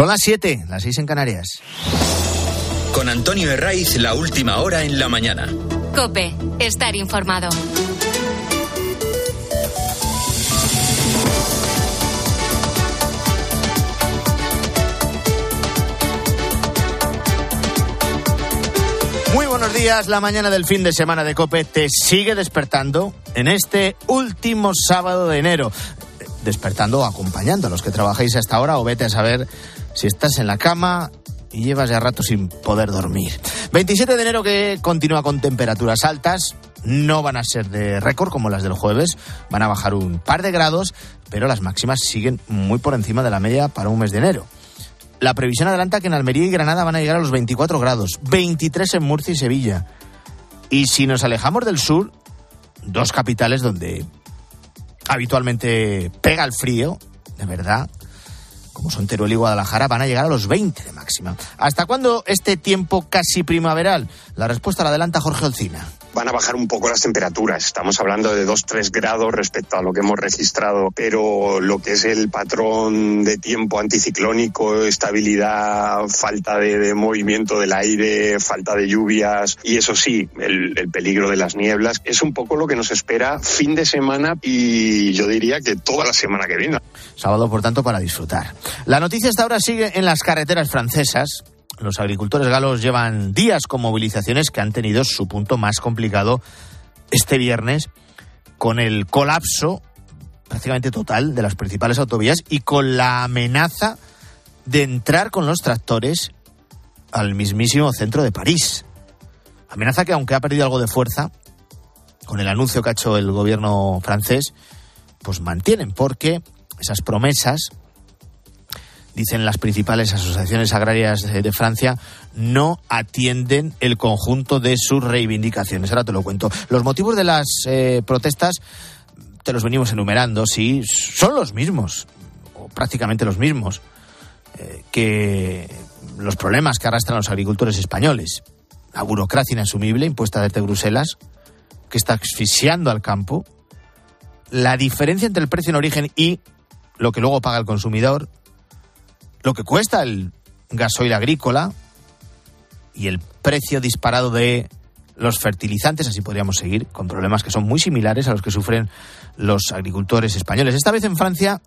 Son las 7, las 6 en Canarias. Con Antonio Herraiz, la última hora en la mañana. Cope, estar informado. Muy buenos días, la mañana del fin de semana de Cope te sigue despertando en este último sábado de enero. Despertando o acompañando a los que trabajáis hasta ahora o vete a saber si estás en la cama y llevas ya rato sin poder dormir. 27 de enero que continúa con temperaturas altas, no van a ser de récord como las del jueves, van a bajar un par de grados, pero las máximas siguen muy por encima de la media para un mes de enero. La previsión adelanta que en Almería y Granada van a llegar a los 24 grados, 23 en Murcia y Sevilla. Y si nos alejamos del sur, dos capitales donde habitualmente pega el frío, de verdad, como son Teruel y Guadalajara, van a llegar a los 20 de máxima. ¿Hasta cuándo este tiempo casi primaveral? La respuesta la adelanta Jorge Olcina van a bajar un poco las temperaturas. Estamos hablando de 2-3 grados respecto a lo que hemos registrado, pero lo que es el patrón de tiempo anticiclónico, estabilidad, falta de, movimiento del aire, falta de lluvias y eso sí, el, el, peligro de las nieblas, es un poco lo que nos espera fin de semana y yo diría que toda la semana que viene. Sábado, por tanto, para disfrutar. La noticia hasta ahora sigue en las carreteras francesas los agricultores galos llevan días con movilizaciones que han tenido su punto más complicado este viernes con el colapso prácticamente total de las principales autovías y con la amenaza de entrar con los tractores al mismísimo centro de París. Amenaza que aunque ha perdido algo de fuerza con el anuncio que ha hecho el gobierno francés, pues mantienen porque esas promesas dicen las principales asociaciones agrarias de, Francia, no atienden el conjunto de sus reivindicaciones. Ahora te lo cuento. Los motivos de las eh, protestas te los venimos enumerando, sí, son los mismos, o prácticamente los mismos, eh, que los problemas que arrastran los agricultores españoles. La burocracia inasumible impuesta desde Bruselas, que está asfixiando al campo. La diferencia entre el precio en origen y lo que luego paga el consumidor, lo que cuesta el gasoil agrícola y el precio disparado de los fertilizantes, así podríamos seguir, con problemas que son muy similares a los que sufren los agricultores españoles. Esta vez en Francia,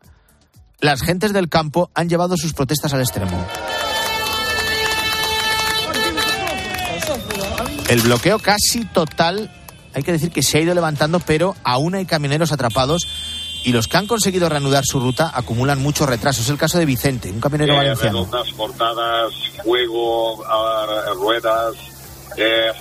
las gentes del campo han llevado sus protestas al extremo. El bloqueo casi total, hay que decir que se ha ido levantando, pero aún hay camioneros atrapados y los que han conseguido reanudar su ruta acumulan muchos retrasos. Es el caso de Vicente, un camionero eh, valenciano. cortadas, fuego, ruedas, eh,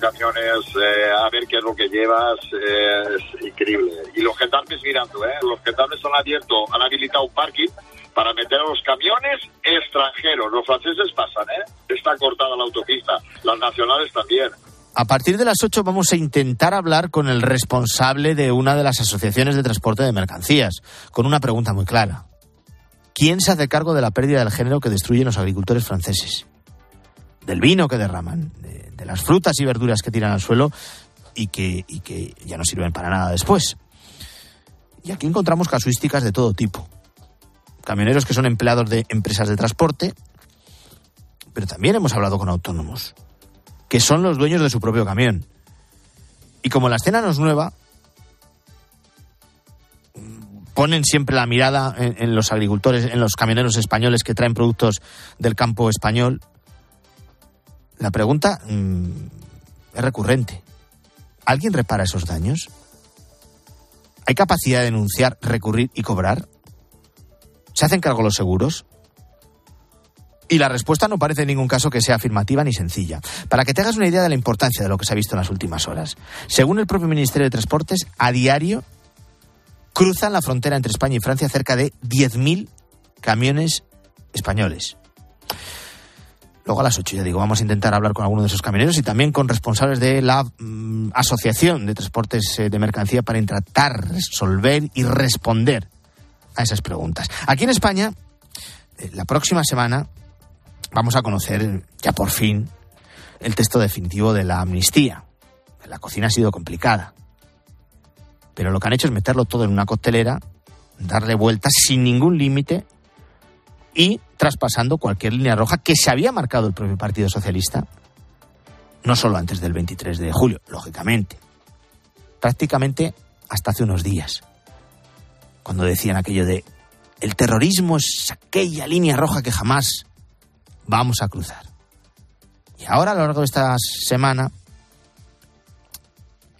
camiones, eh, a ver qué es lo que llevas, eh, es increíble. Y los gendarmes mirando, ¿eh? Los gendarmes han abierto, han habilitado un parking para meter a los camiones extranjeros. Los franceses pasan, ¿eh? Está cortada la autopista, las nacionales también. A partir de las 8 vamos a intentar hablar con el responsable de una de las asociaciones de transporte de mercancías, con una pregunta muy clara. ¿Quién se hace cargo de la pérdida del género que destruyen los agricultores franceses? Del vino que derraman, de, las frutas y verduras que tiran al suelo y que, y que ya no sirven para nada después. Y aquí encontramos casuísticas de todo tipo. Camioneros que son empleados de empresas de transporte, pero también hemos hablado con autónomos que son los dueños de su propio camión. Y como la escena no es nueva, ponen siempre la mirada en, los agricultores, en los camioneros españoles que traen productos del campo español. La pregunta mm, es recurrente. ¿Alguien repara esos daños? ¿Hay capacidad de denunciar, recurrir y cobrar? ¿Se hacen cargo los seguros? Y la respuesta no parece en ningún caso que sea afirmativa ni sencilla. Para que te hagas una idea de la importancia de lo que se ha visto en las últimas horas. Según el propio Ministerio de Transportes, a diario cruzan la frontera entre España y Francia cerca de 10.000 camiones españoles. Luego a las 8 ya digo, vamos a intentar hablar con alguno de esos camioneros y también con responsables de la mm, Asociación de Transportes eh, de Mercancía para intentar resolver y responder a esas preguntas. Aquí en España, eh, la próxima semana vamos a conocer ya por fin el texto definitivo de la amnistía. La cocina ha sido complicada. Pero lo que han hecho es meterlo todo en una costelera, darle vueltas sin ningún límite y traspasando cualquier línea roja que se había marcado el propio Partido Socialista, no solo antes del 23 de julio, lógicamente, prácticamente hasta hace unos días, cuando decían aquello de el terrorismo es aquella línea roja que jamás vamos a cruzar. Y ahora, a lo largo de esta semana,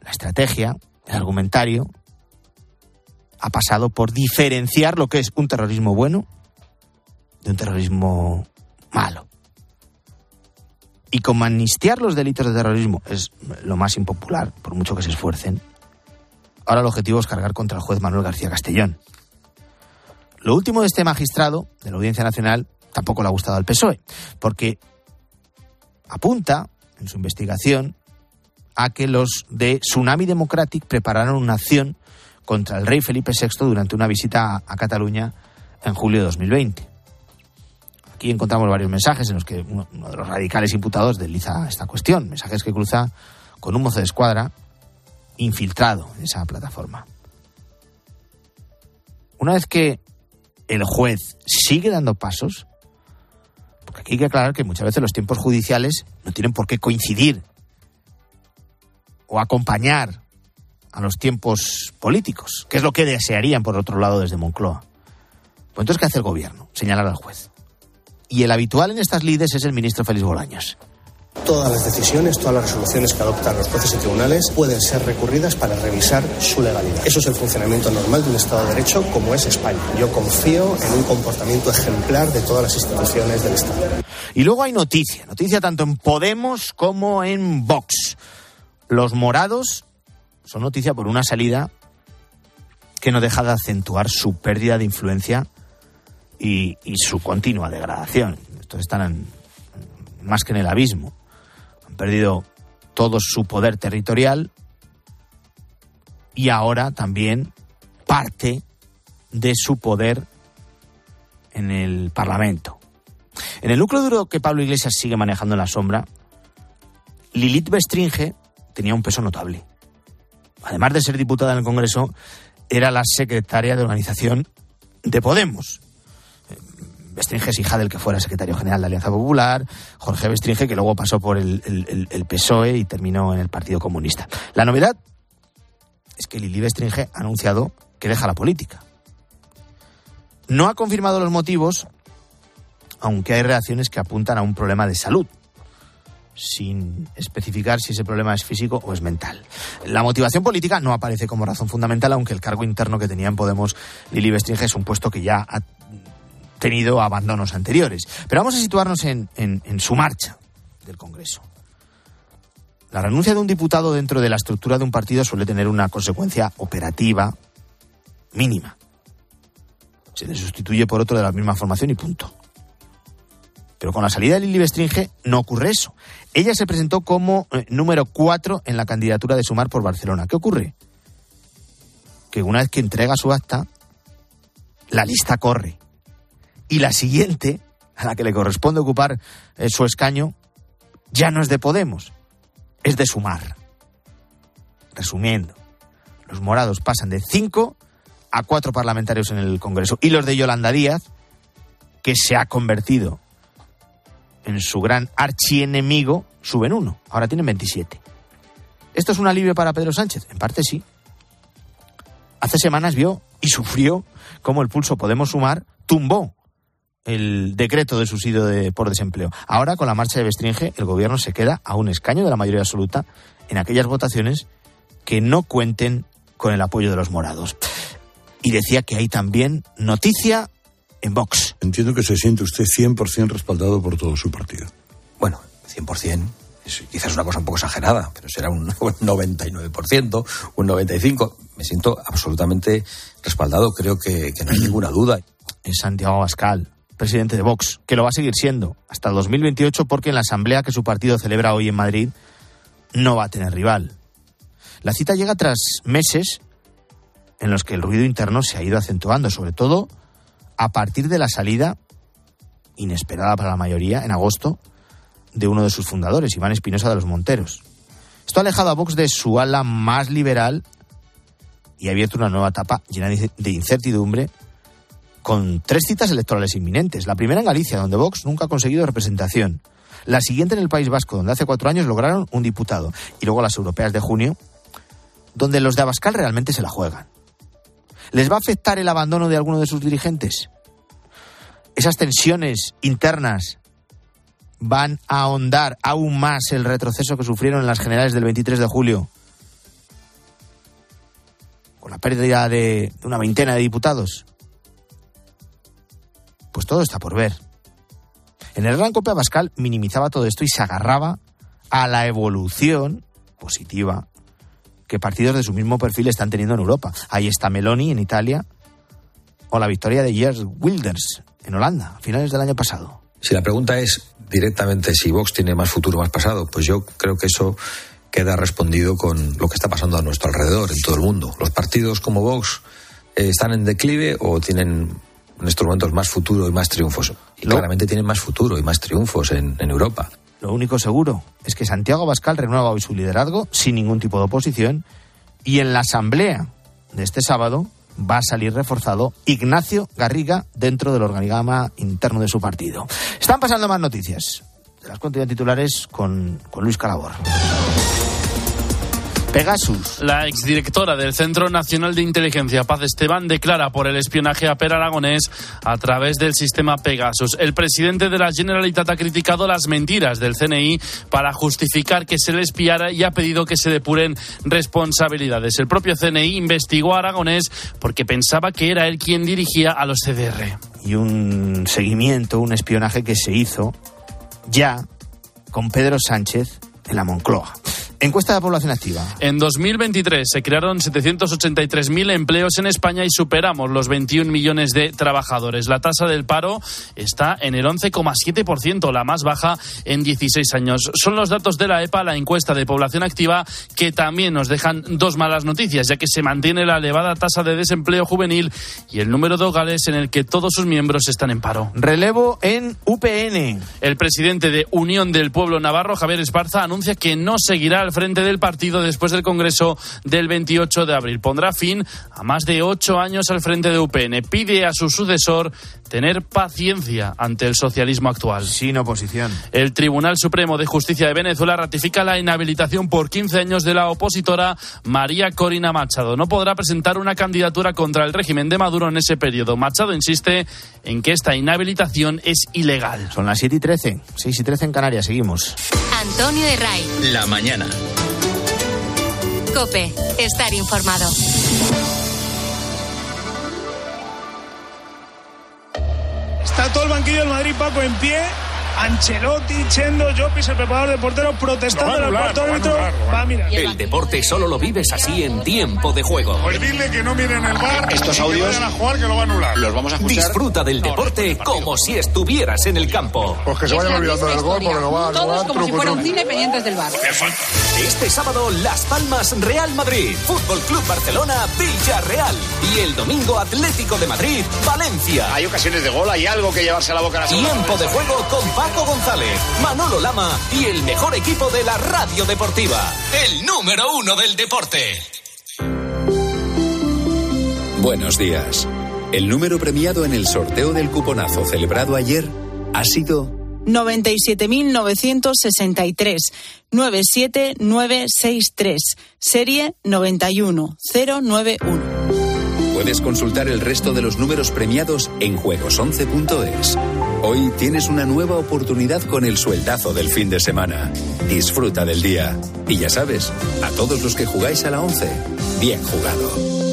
la estrategia, el argumentario, ha pasado por diferenciar lo que es un terrorismo bueno de un terrorismo malo. Y como amnistiar los delitos de terrorismo es lo más impopular, por mucho que se esfuercen, ahora el objetivo es cargar contra el juez Manuel García Castellón. Lo último de este magistrado de la Audiencia Nacional tampoco le ha gustado al PSOE, porque apunta en su investigación a que los de Tsunami Democratic prepararon una acción contra el rey Felipe VI durante una visita a Cataluña en julio de 2020. Aquí encontramos varios mensajes en los que uno, de los radicales imputados desliza esta cuestión, mensajes que cruza con un mozo de escuadra infiltrado en esa plataforma. Una vez que el juez sigue dando pasos, porque aquí hay que aclarar que muchas veces los tiempos judiciales no tienen por qué coincidir o acompañar a los tiempos políticos, que es lo que desearían por otro lado desde Moncloa. Pues entonces, ¿qué hace el gobierno? Señalar al juez y el habitual en estas lides es el ministro Félix Bolaños. Todas las decisiones, todas las resoluciones que adoptan los jueces y tribunales pueden ser recurridas para revisar su legalidad. Eso es el funcionamiento normal de un Estado de Derecho como es España. Yo confío en un comportamiento ejemplar de todas las instituciones del Estado. Y luego hay noticia, noticia tanto en Podemos como en Vox. Los morados son noticia por una salida que no deja de acentuar su pérdida de influencia y, su continua degradación. Estos están más que en el abismo. Perdido todo su poder territorial y ahora también parte de su poder en el Parlamento. En el núcleo duro que Pablo Iglesias sigue manejando en la sombra, Lilith Bestringe tenía un peso notable. Además de ser diputada en el Congreso, era la secretaria de organización de Podemos. Bestringe es hija del que fuera secretario general de Alianza Popular, Jorge Bestringe, que luego pasó por el, PSOE y terminó en el Partido Comunista. La novedad es que Lili Bestringe ha anunciado que deja la política. No ha confirmado los motivos, aunque hay reacciones que apuntan a un problema de salud, sin especificar si ese problema es físico o es mental. La motivación política no aparece como razón fundamental, aunque el cargo interno que tenía en Podemos Lili Bestringe es un puesto que ya ha tenido abandonos anteriores. Pero vamos a situarnos en, su marcha del Congreso. La renuncia de un diputado dentro de la estructura de un partido suele tener una consecuencia operativa mínima. Se le sustituye por otro de la misma formación y punto. Pero con la salida de Lili Bestringe no ocurre eso. Ella se presentó como eh, número cuatro en la candidatura de Sumar por Barcelona. ¿Qué ocurre? Que una vez que entrega su acta, la lista corre y la siguiente, a la que le corresponde ocupar eh, su escaño, ya no es de Podemos, es de Sumar. Resumiendo, los morados pasan de cinco a cuatro parlamentarios en el Congreso y los de Yolanda Díaz, que se ha convertido en su gran archienemigo, suben uno, ahora tienen 27. ¿Esto es un alivio para Pedro Sánchez? En parte sí. Hace semanas vio y sufrió cómo el pulso Podemos Sumar tumbó el decreto de subsidio de, por desempleo. Ahora, con la marcha de Bestringe, el gobierno se queda a un escaño de la mayoría absoluta en aquellas votaciones que no cuenten con el apoyo de los morados. Y decía que hay también noticia en Vox. Entiendo que se siente usted 100% respaldado por todo su partido. Bueno, 100%. Es quizás una cosa un poco exagerada, pero será un 99%, un 95%. Me siento absolutamente respaldado, creo que, que no hay ninguna duda. Es Santiago Abascal, presidente de Vox, que lo va a seguir siendo hasta el 2028 porque en la asamblea que su partido celebra hoy en Madrid no va a tener rival. La cita llega tras meses en los que el ruido interno se ha ido acentuando, sobre todo a partir de la salida, inesperada para la mayoría, en agosto, de uno de sus fundadores, Iván Espinosa de los Monteros. Esto ha alejado a Vox de su ala más liberal y ha abierto una nueva etapa llena de incertidumbre con tres citas electorales inminentes. La primera en Galicia, donde Vox nunca ha conseguido representación. La siguiente en el País Vasco, donde hace cuatro años lograron un diputado. Y luego las europeas de junio, donde los de Abascal realmente se la juegan. ¿Les va a afectar el abandono de alguno de sus dirigentes? Esas tensiones internas van a ahondar aún más el retroceso que sufrieron en las generales del 23 de julio, con la pérdida de una veintena de diputados. Pues todo está por ver. En el Gran Cope Abascal minimizaba todo esto y se agarraba a la evolución positiva que partidos de su mismo perfil están teniendo en Europa. Ahí está Meloni en Italia o la victoria de Geert Wilders en Holanda a finales del año pasado. Si la pregunta es directamente si Vox tiene más futuro o más pasado, pues yo creo que eso queda respondido con lo que está pasando a nuestro alrededor, en todo el mundo. Los partidos como Vox eh, están en declive o tienen en estos momentos más futuro y más triunfos. Y claramente tienen más futuro y más triunfos en, en Europa. Lo único seguro es que Santiago Abascal renueva hoy su liderazgo sin ningún tipo de oposición y en la asamblea de este sábado va a salir reforzado Ignacio Garriga dentro del organigrama interno de su partido. Están pasando más noticias. Las cuento titulares con, con Luis Calabor. Pegasus. La exdirectora del Centro Nacional de Inteligencia, Paz Esteban, declara por el espionaje a Per Aragonés a través del sistema Pegasus. El presidente de la Generalitat ha criticado las mentiras del CNI para justificar que se le espiara y ha pedido que se depuren responsabilidades. El propio CNI investigó a Aragonés porque pensaba que era él quien dirigía a los CDR. Y un seguimiento, un espionaje que se hizo ya con Pedro Sánchez en la Moncloa. Encuesta de población activa. En 2023 se crearon 783.000 empleos en España y superamos los 21 millones de trabajadores. La tasa del paro está en el 11,7%, la más baja en 16 años. Son los datos de la EPA, la encuesta de población activa, que también nos dejan dos malas noticias, ya que se mantiene la elevada tasa de desempleo juvenil y el número de hogares en el que todos sus miembros están en paro. Relevo en UPN. El presidente de Unión del Pueblo Navarro, Javier Esparza, anuncia que no seguirá al frente del partido después del Congreso del 28 de abril. Pondrá fin a más de ocho años al frente de UPN. Pide a su sucesor tener paciencia ante el socialismo actual. Sin oposición. El Tribunal Supremo de Justicia de Venezuela ratifica la inhabilitación por 15 años de la opositora María Corina Machado. No podrá presentar una candidatura contra el régimen de Maduro en ese periodo. Machado insiste en que esta inhabilitación es ilegal. Son las 7 y 13, 6 y 13 en Canarias. Seguimos. Antonio de Ray. La mañana. Cope, estar informado. Está todo el banquillo del Madrid, Paco, en pie. Ancelotti, Chendo, Jopis, el preparador de portero, protestando en el cuarto árbitro. Va. El deporte solo lo vives así en tiempo de juego. Pues dile que no miren el bar. Estos audios que a jugar que lo va a anular. Los vamos a escuchar. Disfruta del deporte como si estuvieras en el campo. Pues que se vayan olvidando del gol porque lo va a. Todos como si fuera un cine pendientes del bar. Este sábado Las Palmas Real Madrid, Fútbol Club Barcelona Villarreal y el domingo Atlético de Madrid Valencia. Hay ocasiones de gol, hay algo que llevarse a la boca a la Tiempo de juego con Paco González, Manolo Lama y el mejor equipo de la radio deportiva. El número uno del deporte. Buenos días. El número premiado en el sorteo del cuponazo celebrado ayer ha sido 97.963 97963 serie 91091. Puedes consultar el resto de los números premiados en juegos11.es. Hoy tienes una nueva oportunidad con el sueldazo del fin de semana. Disfruta del día. Y ya sabes, a todos los que jugáis a la 11, bien jugado.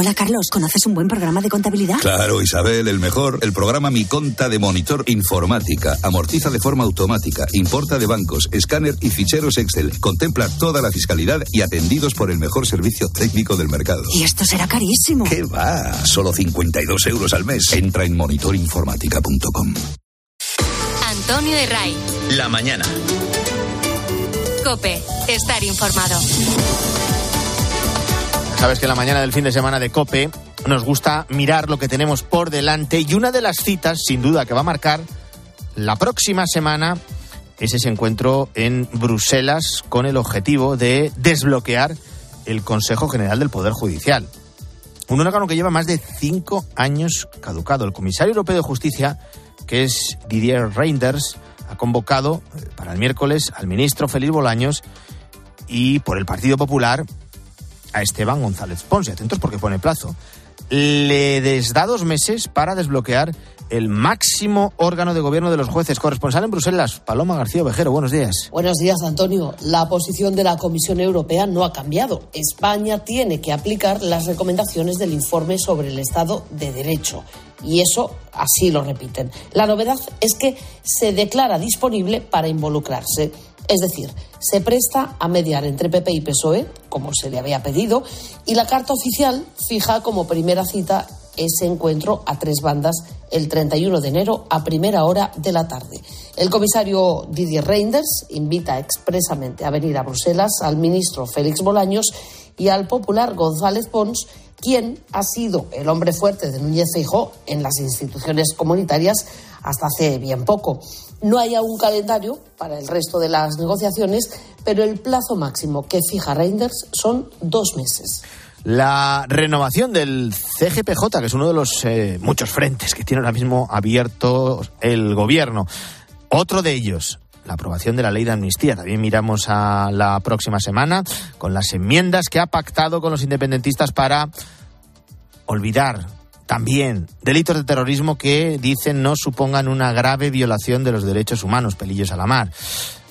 Hola Carlos, ¿conoces un buen programa de contabilidad? Claro, Isabel, el mejor. El programa Mi Conta de Monitor Informática. Amortiza de forma automática, importa de bancos, escáner y ficheros Excel. Contempla toda la fiscalidad y atendidos por el mejor servicio técnico del mercado. Y esto será carísimo. ¿Qué va? Solo 52 euros al mes. Entra en monitorinformática.com. Antonio de Ray. La mañana. Cope, estar informado. Sabes que en la mañana del fin de semana de Cope nos gusta mirar lo que tenemos por delante y una de las citas, sin duda, que va a marcar la próxima semana es ese encuentro en Bruselas con el objetivo de desbloquear el Consejo General del Poder Judicial. Un órgano que lleva más de cinco años caducado. El comisario europeo de justicia, que es Didier Reinders, ha convocado eh, para el miércoles al ministro Félix Bolaños y por el Partido Popular a Esteban González Pons. Y atentos porque pone plazo. Le da dos meses para desbloquear el máximo órgano de gobierno de los jueces. Corresponsal en Bruselas, Paloma García Ovejero. Buenos días. Buenos días, Antonio. La posición de la Comisión Europea no ha cambiado. España tiene que aplicar las recomendaciones del informe sobre el Estado de Derecho. Y eso así lo repiten. La novedad es que se declara disponible para involucrarse. Es decir, se presta a mediar entre PP y PSOE, como se le había pedido, y la carta oficial fija como primera cita ese encuentro a tres bandas el 31 de enero a primera hora de la tarde. El comisario Didier Reinders invita expresamente a venir a Bruselas al ministro Félix Bolaños y al popular González Pons, quien ha sido el hombre fuerte de Núñez Feijóo en las instituciones comunitarias hasta hace bien poco. No hay aún calendario para el resto de las negociaciones, pero el plazo máximo que fija Reinders son dos meses. La renovación del CGPJ, que es uno de los eh, muchos frentes que tiene ahora mismo abierto el gobierno. Otro de ellos, la aprobación de la ley de amnistía. También miramos a la próxima semana con las enmiendas que ha pactado con los independentistas para olvidar también delitos de terrorismo que dicen no supongan una grave violación de los derechos humanos, pelillos a la mar.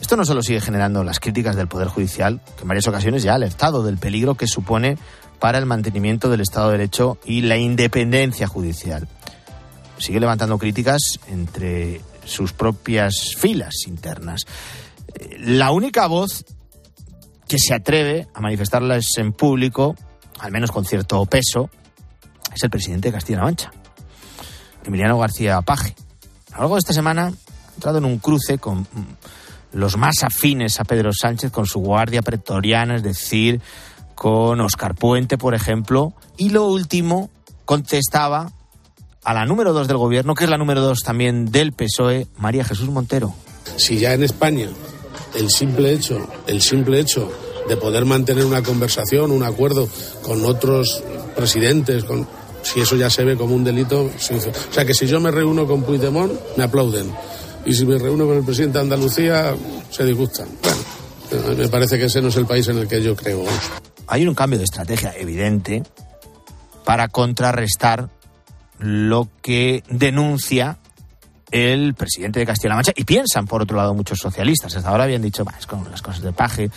Esto no solo sigue generando las críticas del Poder Judicial, que en varias ocasiones ya ha alertado del peligro que supone para el mantenimiento del Estado de Derecho y la independencia judicial. Sigue levantando críticas entre sus propias filas internas. La única voz que se atreve a manifestarlas en público, al menos con cierto peso, es el presidente de Castilla-La Mancha, Emiliano García Paje. A lo largo de esta semana ha entrado en un cruce con los más afines a Pedro Sánchez, con su guardia pretoriana, es decir, con Oscar Puente, por ejemplo, y lo último contestaba a la número dos del gobierno, que es la número dos también del PSOE, María Jesús Montero. Si ya en España el simple hecho, el simple hecho de poder mantener una conversación, un acuerdo con otros presidentes, con, si eso ya se ve como un delito, o sea que si yo me reúno con Puigdemont, me aplauden. Y si me reúno con el presidente de Andalucía, se disgustan. Bueno, me parece que ese no es el país en el que yo creo. Hay un cambio de estrategia evidente para contrarrestar lo que denuncia el presidente de Castilla-La Mancha y piensan, por otro lado, muchos socialistas. Hasta ahora habían dicho, es con las cosas de paje,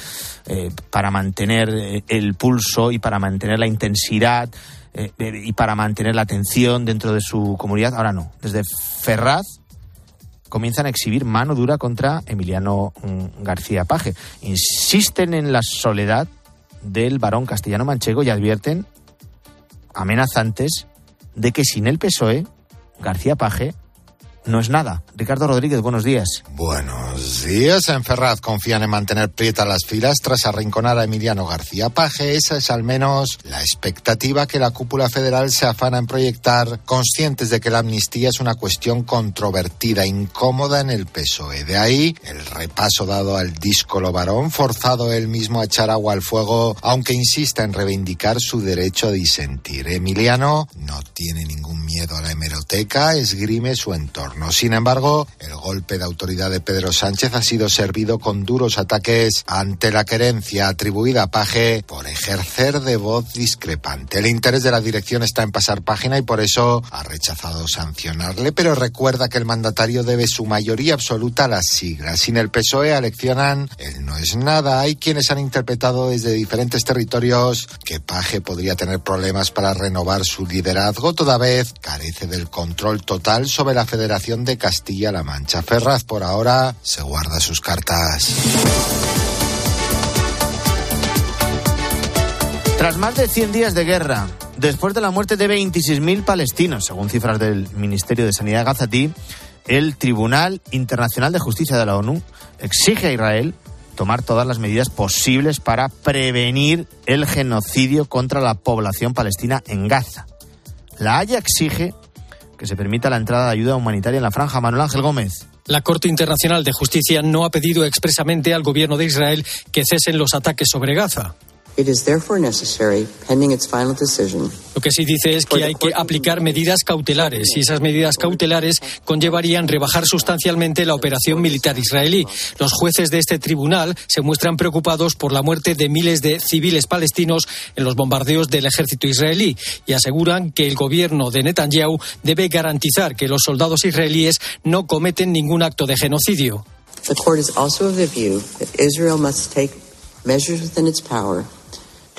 eh, para mantener eh, el pulso y para mantener la intensidad eh, y para mantener la atención dentro de su comunidad. Ahora no. Desde Ferraz comienzan a exhibir mano dura contra Emiliano mm, García Paje. Insisten en la soledad del varón castellano manchego y advierten amenazantes de que sin el PSOE, García Paje no es nada. Ricardo Rodríguez, buenos días. Buenos días. En Ferraz confían en mantener prietas las filas tras arrinconar a Emiliano García Paje. Esa es al menos la expectativa que la cúpula federal se afana en proyectar, conscientes de que la amnistía es una cuestión controvertida, incómoda en el PSOE. De ahí el repaso dado al díscolo varón, forzado él mismo a echar agua al fuego, aunque insista en reivindicar su derecho a disentir. Emiliano no tiene ningún miedo a la hemeroteca, esgrime su entorno. Sin embargo, el golpe de autoridad de Pedro Sánchez ha sido servido con duros ataques ante la querencia atribuida a Paje por ejercer de voz discrepante. El interés de la dirección está en pasar página y por eso ha rechazado sancionarle, pero recuerda que el mandatario debe su mayoría absoluta a las siglas. Sin el PSOE aleccionan él no es nada. Hay quienes han interpretado desde diferentes territorios que Paje podría tener problemas para renovar su liderazgo, toda vez carece del control total sobre la federación de Castilla-La Mancha. Ferraz por ahora se guarda sus cartas. Tras más de 100 días de guerra, después de la muerte de 26.000 palestinos, según cifras del Ministerio de Sanidad gazatí, el Tribunal Internacional de Justicia de la ONU exige a Israel tomar todas las medidas posibles para prevenir el genocidio contra la población palestina en Gaza. La Haya exige que se permita la entrada de ayuda humanitaria en la franja. Manuel Ángel Gómez. La Corte Internacional de Justicia no ha pedido expresamente al gobierno de Israel que cesen los ataques sobre Gaza. It is therefore necessary, pending its final decision, Lo que sí dice es que hay que aplicar medidas cautelares y esas medidas cautelares conllevarían rebajar sustancialmente la operación militar israelí. Los jueces de este tribunal se muestran preocupados por la muerte de miles de civiles palestinos en los bombardeos del ejército israelí y aseguran que el gobierno de Netanyahu debe garantizar que los soldados israelíes no cometen ningún acto de genocidio. the court is also of the view that Israel must take measures within its power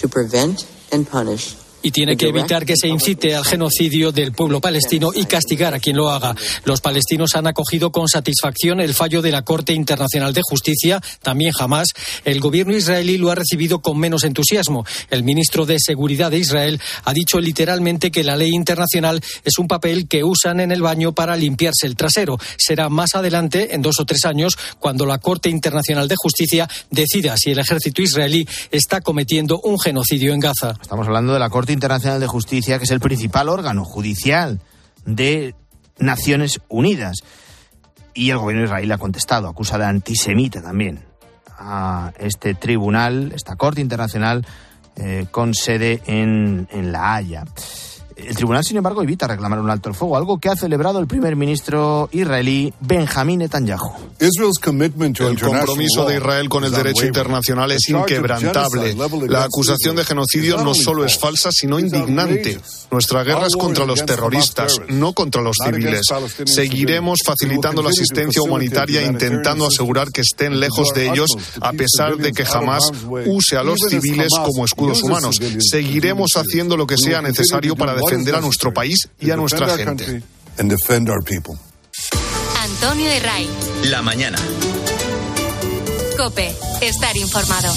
to prevent and punish y tiene que evitar que se incite al genocidio del pueblo palestino y castigar a quien lo haga. Los palestinos han acogido con satisfacción el fallo de la Corte Internacional de Justicia, también jamás. El gobierno israelí lo ha recibido con menos entusiasmo. El ministro de Seguridad de Israel ha dicho literalmente que la ley internacional es un papel que usan en el baño para limpiarse el trasero. Será más adelante, en dos o tres años, cuando la Corte Internacional de Justicia decida si el ejército israelí está cometiendo un genocidio en Gaza. Estamos hablando de la Corte Internacional de Justicia, que es el principal órgano judicial de Naciones Unidas. Y el gobierno israelí ha contestado, acusa de antisemita también a este tribunal, esta Corte Internacional eh, con sede en, en La Haya. El tribunal, sin embargo, evita reclamar un alto el fuego, algo que ha celebrado el primer ministro israelí Benjamín Netanyahu. El compromiso de Israel con el derecho internacional es inquebrantable. La acusación de genocidio no solo es falsa, sino indignante. Nuestra guerra es contra los terroristas, no contra los civiles. Seguiremos facilitando la asistencia humanitaria e intentando asegurar que estén lejos de ellos, a pesar de que jamás use a los civiles como escudos humanos. Seguiremos haciendo lo que sea necesario para defender a nuestro país y a nuestra gente. Antonio de Ray. La mañana. Cope. Estar informado.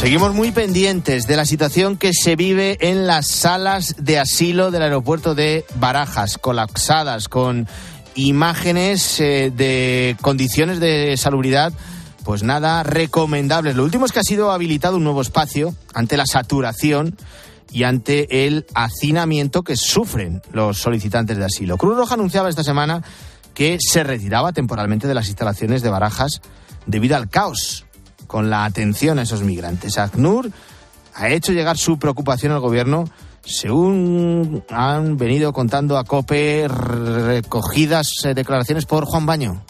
Seguimos muy pendientes de la situación que se vive en las salas de asilo del aeropuerto de Barajas, colapsadas, con imágenes eh, de condiciones de salubridad, pues nada recomendables. Lo último es que ha sido habilitado un nuevo espacio ante la saturación y ante el hacinamiento que sufren los solicitantes de asilo. Cruz Roja anunciaba esta semana que se retiraba temporalmente de las instalaciones de Barajas debido al caos con la atención a esos migrantes. ACNUR ha hecho llegar su preocupación al gobierno según han venido contando a COPE recogidas eh, declaraciones por Juan Baño.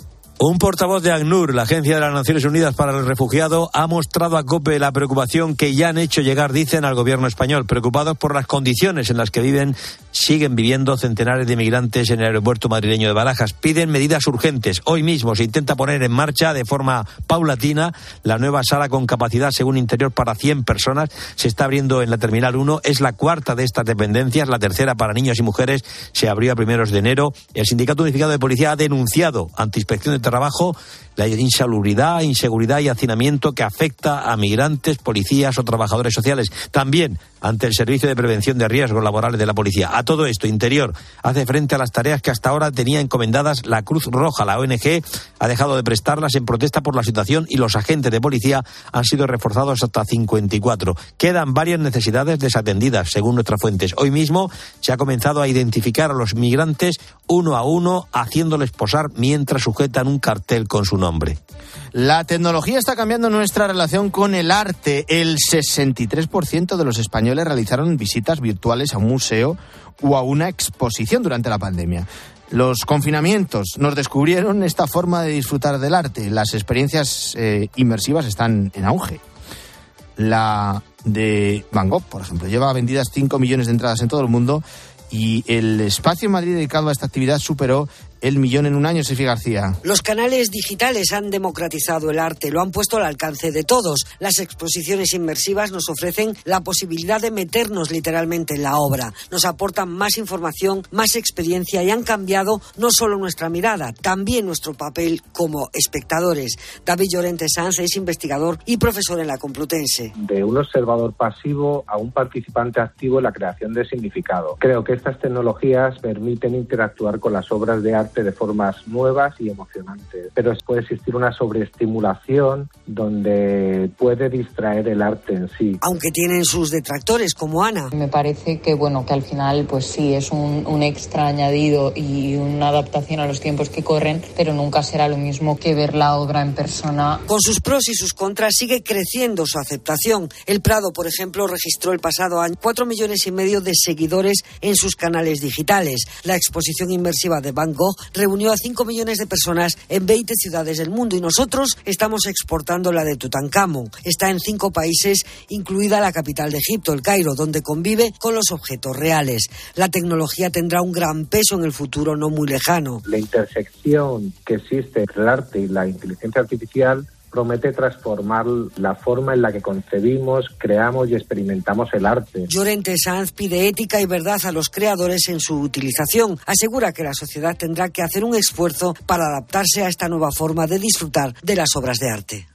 Un portavoz de ACNUR, la Agencia de las Naciones Unidas para el Refugiado, ha mostrado a COPE la preocupación que ya han hecho llegar, dicen, al gobierno español, preocupados por las condiciones en las que viven, siguen viviendo centenares de migrantes en el aeropuerto madrileño de Barajas. Piden medidas urgentes. Hoy mismo se intenta poner en marcha de forma paulatina la nueva sala con capacidad, según Interior, para 100 personas. Se está abriendo en la Terminal 1. Es la cuarta de estas dependencias, la tercera para niños y mujeres. Se abrió a primeros de enero. El Sindicato Unificado de Policía ha denunciado ante Inspección de trabajo, la insalubridad, inseguridad y hacinamiento que afecta a migrantes, policías o trabajadores sociales. También ante el Servicio de Prevención de Riesgos Laborales de la Policía. A todo esto, Interior hace frente a las tareas que hasta ahora tenía encomendadas la Cruz Roja. La ONG ha dejado de prestarlas en protesta por la situación y los agentes de policía han sido reforzados hasta 54. Quedan varias necesidades desatendidas, según nuestras fuentes. Hoy mismo se ha comenzado a identificar a los migrantes uno a uno, haciéndoles posar mientras sujetan un cartel con su nombre. La tecnología está cambiando nuestra relación con el arte. El 63% de los españoles realizaron visitas virtuales a un museo o a una exposición durante la pandemia. Los confinamientos nos descubrieron esta forma de disfrutar del arte. Las experiencias eh, inmersivas están en auge. La de Van Gogh, por ejemplo, lleva vendidas 5 millones de entradas en todo el mundo y el espacio en Madrid dedicado a esta actividad superó el millón en un año, Sefi García. Los canales digitales han democratizado el arte, lo han puesto al alcance de todos. Las exposiciones inmersivas nos ofrecen la posibilidad de meternos literalmente en la obra. Nos aportan más información, más experiencia y han cambiado no solo nuestra mirada, también nuestro papel como espectadores. David Llorente Sanz es investigador y profesor en la Complutense. De un observador pasivo a un participante activo en la creación de significado. Creo que estas tecnologías permiten interactuar con las obras de arte arte de formas nuevas y emocionantes. Pero puede existir una sobreestimulación donde puede distraer el arte en sí. Aunque tienen sus detractores, como Ana. Me parece que, bueno, que al final, pues sí, es un, un extra añadido y una adaptación a los tiempos que corren, pero nunca será lo mismo que ver la obra en persona. Con sus pros y sus contras sigue creciendo su aceptación. El Prado, por ejemplo, registró el pasado año cuatro millones y medio de seguidores en sus canales digitales. La exposición inmersiva de Van Gogh reunió a 5 millones de personas en 20 ciudades del mundo y nosotros estamos exportando la de Tutankamón. Está en cinco países, incluida la capital de Egipto, el Cairo, donde convive con los objetos reales. La tecnología tendrá un gran peso en el futuro no muy lejano. La intersección que existe entre el arte y la inteligencia artificial promete transformar la forma en la que concebimos, creamos y experimentamos el arte. Llorente Sanz pide ética y verdad a los creadores en su utilización. Asegura que la sociedad tendrá que hacer un esfuerzo para adaptarse a esta nueva forma de disfrutar de las obras de arte.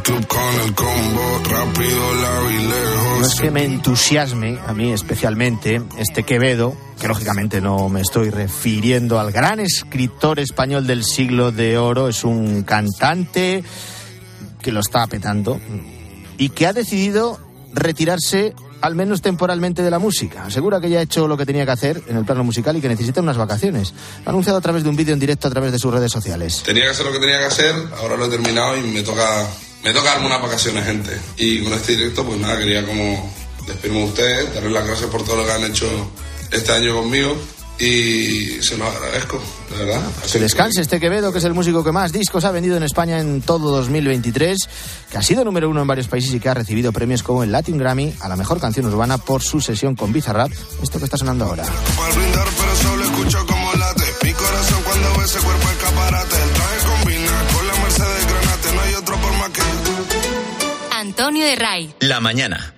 Club con el combo, rápido, lejos. No es que me entusiasme, a mí especialmente, este Quevedo, que lógicamente no me estoy refiriendo al gran escritor español del siglo de oro, es un cantante que lo está petando y que ha decidido retirarse al menos temporalmente de la música. Asegura que ya ha hecho lo que tenía que hacer en el plano musical y que necesita unas vacaciones. Lo ha anunciado a través de un vídeo en directo a través de sus redes sociales. Tenía que hacer lo que tenía que hacer, ahora lo he terminado y me toca me toca darme unas vacaciones, gente. Y con este directo, pues nada, quería como despedirme de ustedes, darles las gracias por todo lo que han hecho este año conmigo y se los agradezco, de verdad. que descanse este Quevedo, que es el músico que más discos ha vendido en España en todo 2023, que ha sido número uno en varios países y que ha recibido premios como el Latin Grammy a la mejor canción urbana por su sesión con Bizarrap, esto que está sonando ahora. Mi corazón cuando ve ese cuerpo escaparate, Antonio de Ray. La mañana.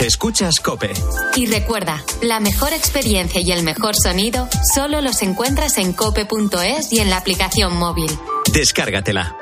Escuchas Cope. Y recuerda, la mejor experiencia y el mejor sonido solo los encuentras en cope.es y en la aplicación móvil. Descárgatela.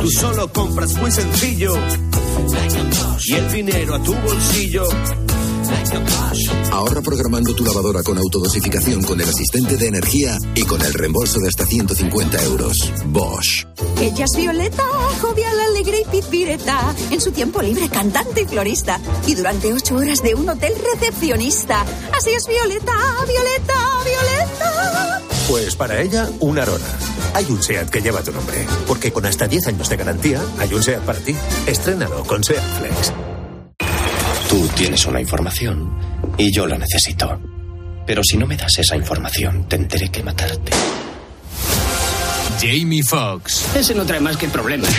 Tú solo compras muy sencillo y el dinero a tu bolsillo. Ahorra programando tu lavadora con autodosificación con el asistente de energía y con el reembolso de hasta 150 euros. Bosch. Ella es Violeta, jovial, alegre y pizpireta. En su tiempo libre, cantante y florista. Y durante ocho horas de un hotel recepcionista. Así es Violeta, Violeta, Violeta. Pues para ella, una arona. Hay un SEAT que lleva tu nombre. Porque con hasta 10 años de garantía, hay un SEAT para ti. Estrénalo con SEAT Flex. Tú tienes una información y yo la necesito. Pero si no me das esa información, tendré que matarte. Jamie Foxx. Ese no trae más que problemas.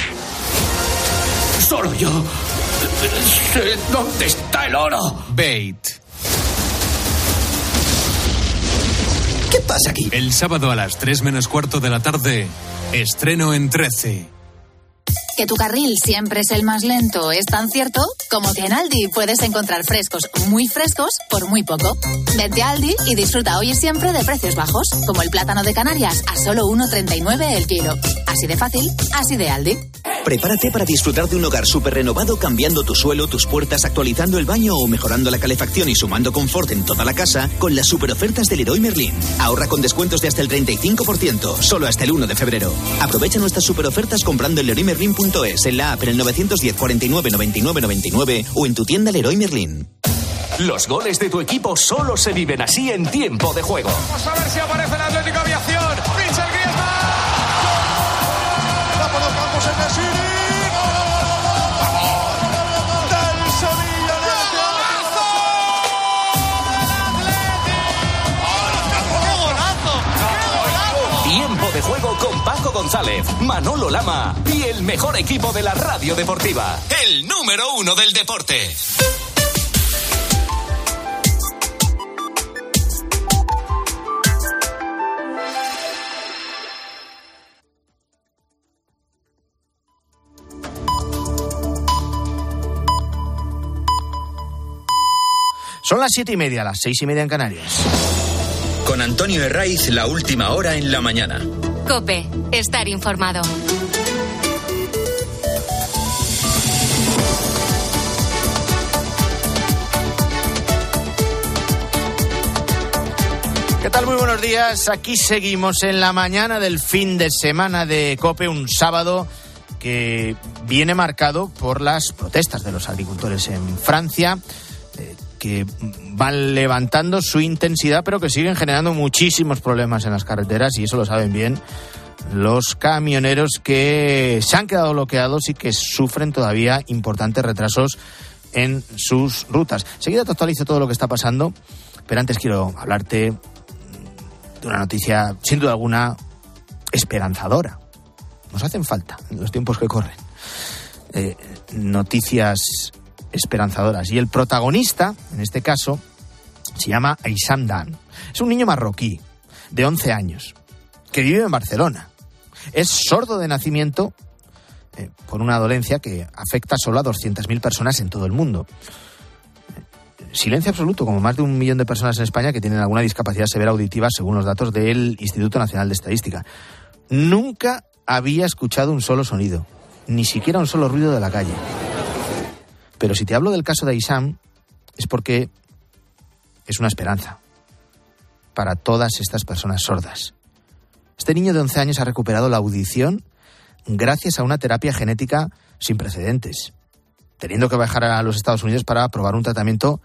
Solo yo sé dónde está el oro. Bait. ¿Qué pasa aquí? El sábado a las 3 menos cuarto de la tarde, estreno en 13. Que tu carril siempre es el más lento es tan cierto como que en Aldi puedes encontrar frescos muy frescos por muy poco. Vente a Aldi y disfruta hoy y siempre de precios bajos, como el plátano de Canarias a solo 1,39 el kilo. Así de fácil, así de Aldi. Prepárate para disfrutar de un hogar súper renovado cambiando tu suelo, tus puertas, actualizando el baño o mejorando la calefacción y sumando confort en toda la casa con las super ofertas del Leroy Merlin. Ahorra con descuentos de hasta el 35%, solo hasta el 1 de febrero. Aprovecha nuestras super ofertas comprando en Leroy.es, en la app en el 910 49 99 99 o en tu tienda Leroy Merlin. Los goles de tu equipo solo se viven así en tiempo de juego. Vamos a ver si aparece el Atlético Aviación. Richard Griezmann. Por campos en Messi! de juego González, Manolo Lama y el mejor equipo de la radio deportiva. El número uno del deporte. Son las siete y media, las seis y media en Canarias. Con Antonio Herraiz, la última hora en la mañana. Cope, estar informado. ¿Qué tal? Muy buenos días. Aquí seguimos en la mañana del fin de semana de Cope, un sábado que viene marcado por las protestas de los agricultores en Francia que van levantando su intensidad, pero que siguen generando muchísimos problemas en las carreteras y eso lo saben bien los camioneros que se han quedado bloqueados y que sufren todavía importantes retrasos en sus rutas. Seguida te actualizo todo lo que está pasando, pero antes quiero hablarte de una noticia, sin duda alguna, esperanzadora. Nos hacen falta en los tiempos que corren. Eh, noticias esperanzadoras. Y el protagonista, en este caso, se llama Aysam Dan. Es un niño marroquí de 11 años que vive en Barcelona. Es sordo de nacimiento eh, por una dolencia que afecta solo a 200.000 personas en todo el mundo. Silencio absoluto, como más de un millón de personas en España que tienen alguna discapacidad severa auditiva, según los datos del Instituto Nacional de Estadística. Nunca había escuchado un solo sonido, ni siquiera un solo ruido de la calle. Pero si te hablo del caso de Aisam, es porque es una esperanza para todas estas personas sordas. Este niño de 11 años ha recuperado la audición gracias a una terapia genética sin precedentes, teniendo que viajar a los Estados Unidos para probar un tratamiento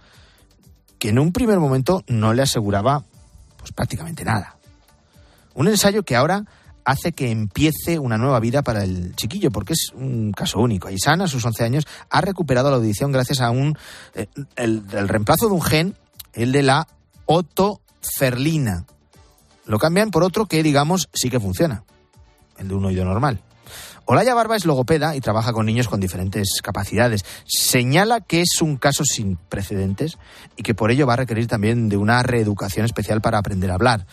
que en un primer momento no le aseguraba pues prácticamente nada. Un ensayo que ahora hace que empiece una nueva vida para el chiquillo, porque es un caso único. Aisana, a sus 11 años, ha recuperado la audición gracias a un eh, el, reemplazo de un gen, el de la otoferlina. Lo cambian por otro que, digamos, sí que funciona, el de un oído normal. Olaya Barba es logopeda y trabaja con niños con diferentes capacidades. Señala que es un caso sin precedentes y que por ello va a requerir también de una reeducación especial para aprender a hablar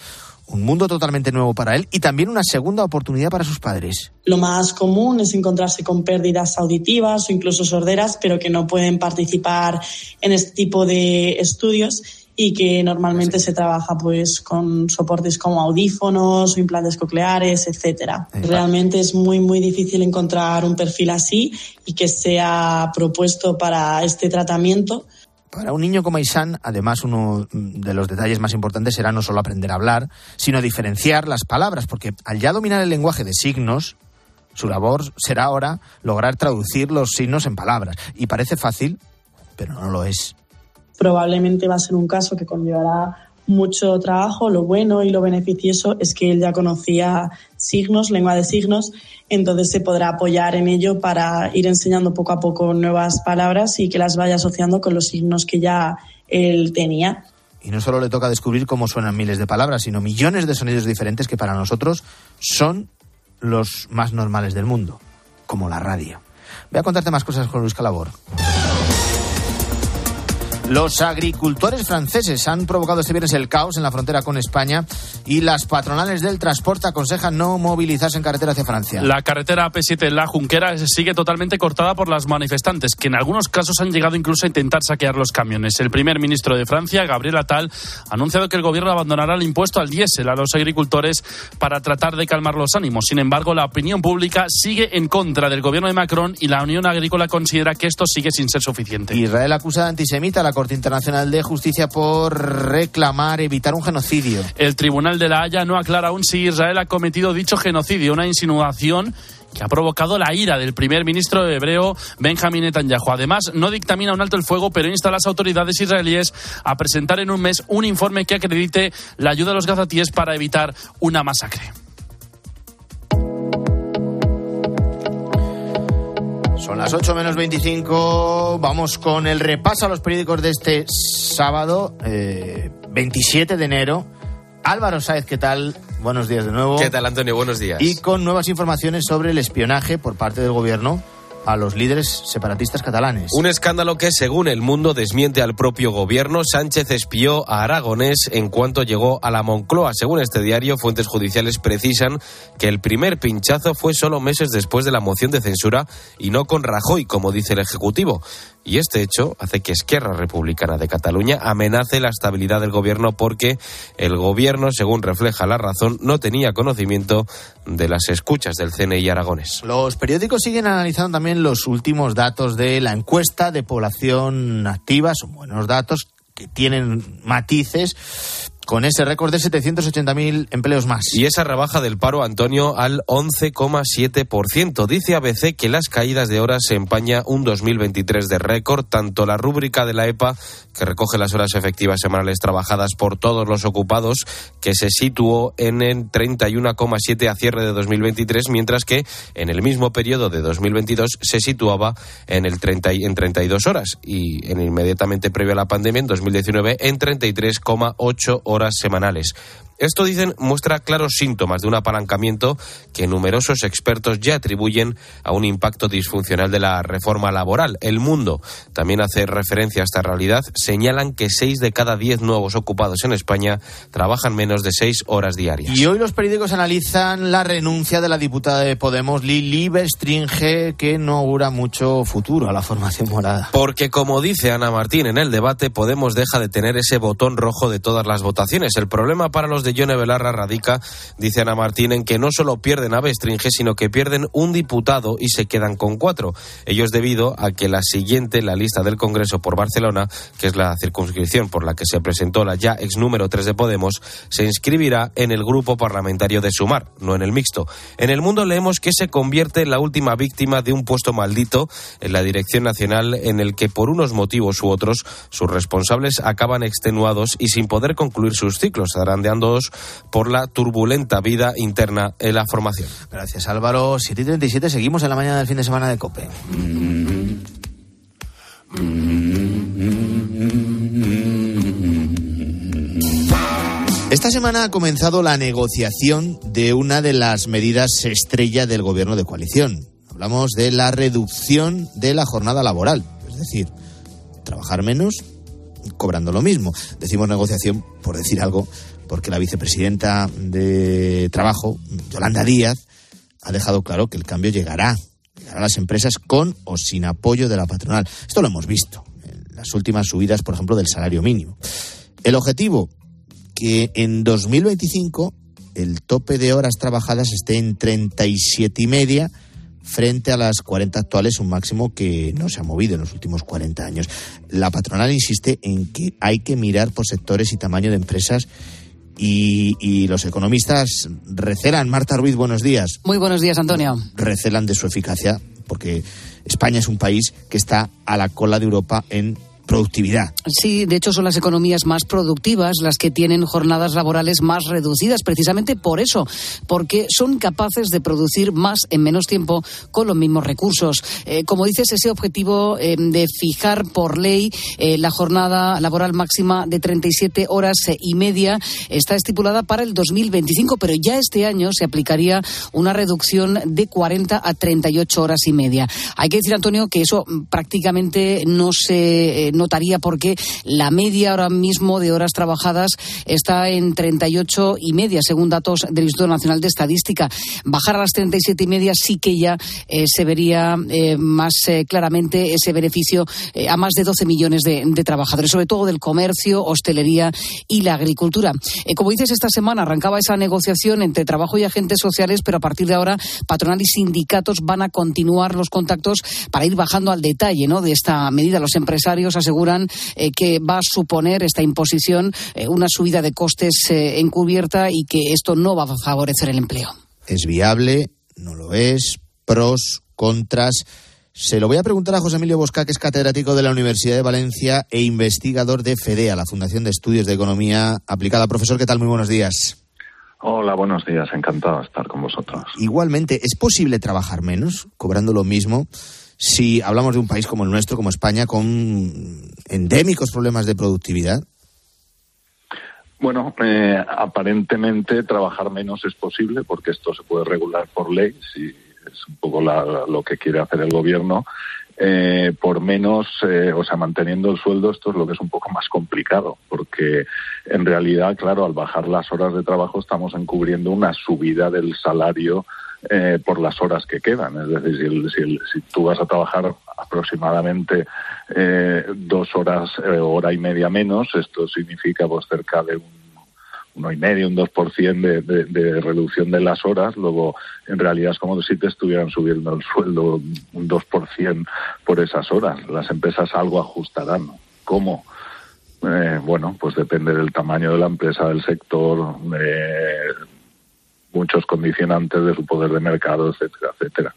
un mundo totalmente nuevo para él y también una segunda oportunidad para sus padres. Lo más común es encontrarse con pérdidas auditivas o incluso sorderas, pero que no pueden participar en este tipo de estudios y que normalmente se trabaja pues con soportes como audífonos o implantes cocleares, etcétera. Realmente es muy muy difícil encontrar un perfil así y que sea propuesto para este tratamiento para un niño como Isan, además, uno de los detalles más importantes será no solo aprender a hablar, sino diferenciar las palabras, porque al ya dominar el lenguaje de signos, su labor será ahora lograr traducir los signos en palabras. Y parece fácil, pero no lo es. Probablemente va a ser un caso que conllevará mucho trabajo. Lo bueno y lo beneficioso es que él ya conocía signos, lengua de signos, entonces se podrá apoyar en ello para ir enseñando poco a poco nuevas palabras y que las vaya asociando con los signos que ya él tenía. Y no solo le toca descubrir cómo suenan miles de palabras, sino millones de sonidos diferentes que para nosotros son los más normales del mundo, como la radio. Voy a contarte más cosas con Luis Calabor. Los agricultores franceses han provocado este viernes el caos en la frontera con España y las patronales del transporte aconsejan no movilizarse en carretera hacia Francia. La carretera AP7 La Junquera sigue totalmente cortada por las manifestantes, que en algunos casos han llegado incluso a intentar saquear los camiones. El primer ministro de Francia, Gabriel Attal, ha anunciado que el gobierno abandonará el impuesto al diésel a los agricultores para tratar de calmar los ánimos. Sin embargo, la opinión pública sigue en contra del gobierno de Macron y la Unión Agrícola considera que esto sigue sin ser suficiente. Israel acusa de antisemita a la Corte Internacional de Justicia por reclamar evitar un genocidio. El Tribunal de la Haya no aclara aún si Israel ha cometido dicho genocidio, una insinuación que ha provocado la ira del primer ministro hebreo Benjamin Netanyahu. Además, no dictamina un alto el fuego, pero insta a las autoridades israelíes a presentar en un mes un informe que acredite la ayuda a los gazatíes para evitar una masacre. Son las 8 menos 25. Vamos con el repaso a los periódicos de este sábado, 27 eh, de enero. Álvaro Sáez, ¿qué tal? buenos días de nuevo. ¿Qué tal, Antonio? Buenos días. Y con nuevas informaciones sobre el espionaje por parte del gobierno a los líderes separatistas catalanes. Un escándalo que, según el mundo, desmiente al propio gobierno. Sánchez espió a Aragonés en cuanto llegó a la Moncloa. Según este diario, fuentes judiciales precisan que el primer pinchazo fue solo meses después de la moción de censura y no con Rajoy, como dice el Ejecutivo. Y este hecho hace que Esquerra Republicana de Cataluña amenace la estabilidad del gobierno porque el gobierno, según refleja la razón, no tenía conocimiento de las escuchas del CNI Aragones. Los periódicos siguen analizando también los últimos datos de la encuesta de población activa. Son buenos datos que tienen matices con ese récord de 780.000 empleos más. Y esa rebaja del paro, Antonio, al 11,7%. Dice ABC que las caídas de horas se empaña un 2023 de récord. Tanto la rúbrica de la EPA, que recoge las horas efectivas semanales trabajadas por todos los ocupados, que se situó en el 31,7 a cierre de 2023, mientras que en el mismo periodo de 2022 se situaba en el 30 en 32 horas y en inmediatamente previo a la pandemia en 2019 en 33,8 horas horas semanales. Esto, dicen, muestra claros síntomas de un apalancamiento que numerosos expertos ya atribuyen a un impacto disfuncional de la reforma laboral. El mundo también hace referencia a esta realidad. Señalan que seis de cada diez nuevos ocupados en España trabajan menos de seis horas diarias. Y hoy los periódicos analizan la renuncia de la diputada de Podemos, Lili Bestringe, que no augura mucho futuro a la formación morada. Porque, como dice Ana Martín en el debate, Podemos deja de tener ese botón rojo de todas las votaciones. El problema para los de Yone Belarra radica, dice Ana Martín, en que no solo pierden a Bestringe, sino que pierden un diputado y se quedan con cuatro. Ello es debido a que la siguiente, la lista del Congreso por Barcelona, que es la circunscripción por la que se presentó la ya ex número 3 de Podemos, se inscribirá en el grupo parlamentario de Sumar, no en el mixto. En el mundo leemos que se convierte en la última víctima de un puesto maldito en la Dirección Nacional en el que por unos motivos u otros sus responsables acaban extenuados y sin poder concluir sus ciclos, zarandeando por la turbulenta vida interna en la formación. Gracias Álvaro. 7 y 37 seguimos en la mañana del fin de semana de COPE. Esta semana ha comenzado la negociación de una de las medidas estrella del gobierno de coalición. Hablamos de la reducción de la jornada laboral, es decir, trabajar menos cobrando lo mismo. Decimos negociación por decir algo porque la vicepresidenta de Trabajo, Yolanda Díaz, ha dejado claro que el cambio llegará, llegará a las empresas con o sin apoyo de la patronal. Esto lo hemos visto en las últimas subidas, por ejemplo, del salario mínimo. El objetivo, que en 2025 el tope de horas trabajadas esté en 37 y media frente a las 40 actuales, un máximo que no se ha movido en los últimos 40 años. La patronal insiste en que hay que mirar por sectores y tamaño de empresas y, los economistas recelan. Marta Ruiz, buenos días. Muy buenos días, Antonio. Recelan de su eficacia porque España es un país que está a la cola de Europa en productividad. Sí, de hecho son las economías más productivas las que tienen jornadas laborales más reducidas, precisamente por eso, porque son capaces de producir más en menos tiempo con los mismos recursos. Eh, como dices, ese objetivo eh, de fijar por ley eh, la jornada laboral máxima de 37 horas y media está estipulada para el 2025, pero ya este año se aplicaría una reducción de 40 a 38 horas y media. Hay que decir, Antonio, que eso prácticamente no se notaría porque la media ahora mismo de horas trabajadas está en 38 y media, según datos del Instituto Nacional de Estadística. Bajar a las 37 y media sí que ya eh, se vería eh, más eh, claramente ese beneficio a más de 12 millones de, trabajadores, sobre todo del comercio, hostelería y la agricultura. como dices, esta semana arrancaba esa negociación entre trabajo y agentes sociales, pero a partir de ahora patronal y sindicatos van a continuar los contactos para ir bajando al detalle ¿no? de esta medida. Los empresarios aseguran eh, que va a suponer esta imposición eh, una subida de costes eh, encubierta y que esto no va a favorecer el empleo. ¿Es viable? ¿No lo es? ¿Pros? ¿Contras? Se lo voy a preguntar a José Emilio Bosca, que es catedrático de la Universidad de Valencia e investigador de FEDEA, la Fundación de Estudios de Economía Aplicada. Profesor, ¿qué tal? Muy buenos días. Hola, buenos días. Encantado de estar con vosotros. Igualmente, ¿es posible trabajar menos, cobrando lo mismo? Si hablamos de un país como el nuestro, como España, con endémicos problemas de productividad? Bueno, eh, aparentemente trabajar menos es posible porque esto se puede regular por ley, si es un poco lo que quiere hacer el gobierno. Eh, por menos, eh, o sea, manteniendo el sueldo, esto es lo que es un poco más complicado, porque en realidad, claro, al bajar las horas de trabajo estamos encubriendo una subida del salario eh, por las horas que quedan. Es decir, si, si, tú vas a trabajar aproximadamente dos horas, hora y media menos, esto significa pues cerca de un uno y medio, un 2% de, de, de reducción de las horas, luego en realidad es como si te estuvieran subiendo el sueldo un 2% por esas horas. Las empresas algo ajustarán. ¿Cómo? Eh, bueno, pues depende del tamaño de la empresa, del sector, de muchos condicionantes de su poder de mercado, etcétera, etcétera.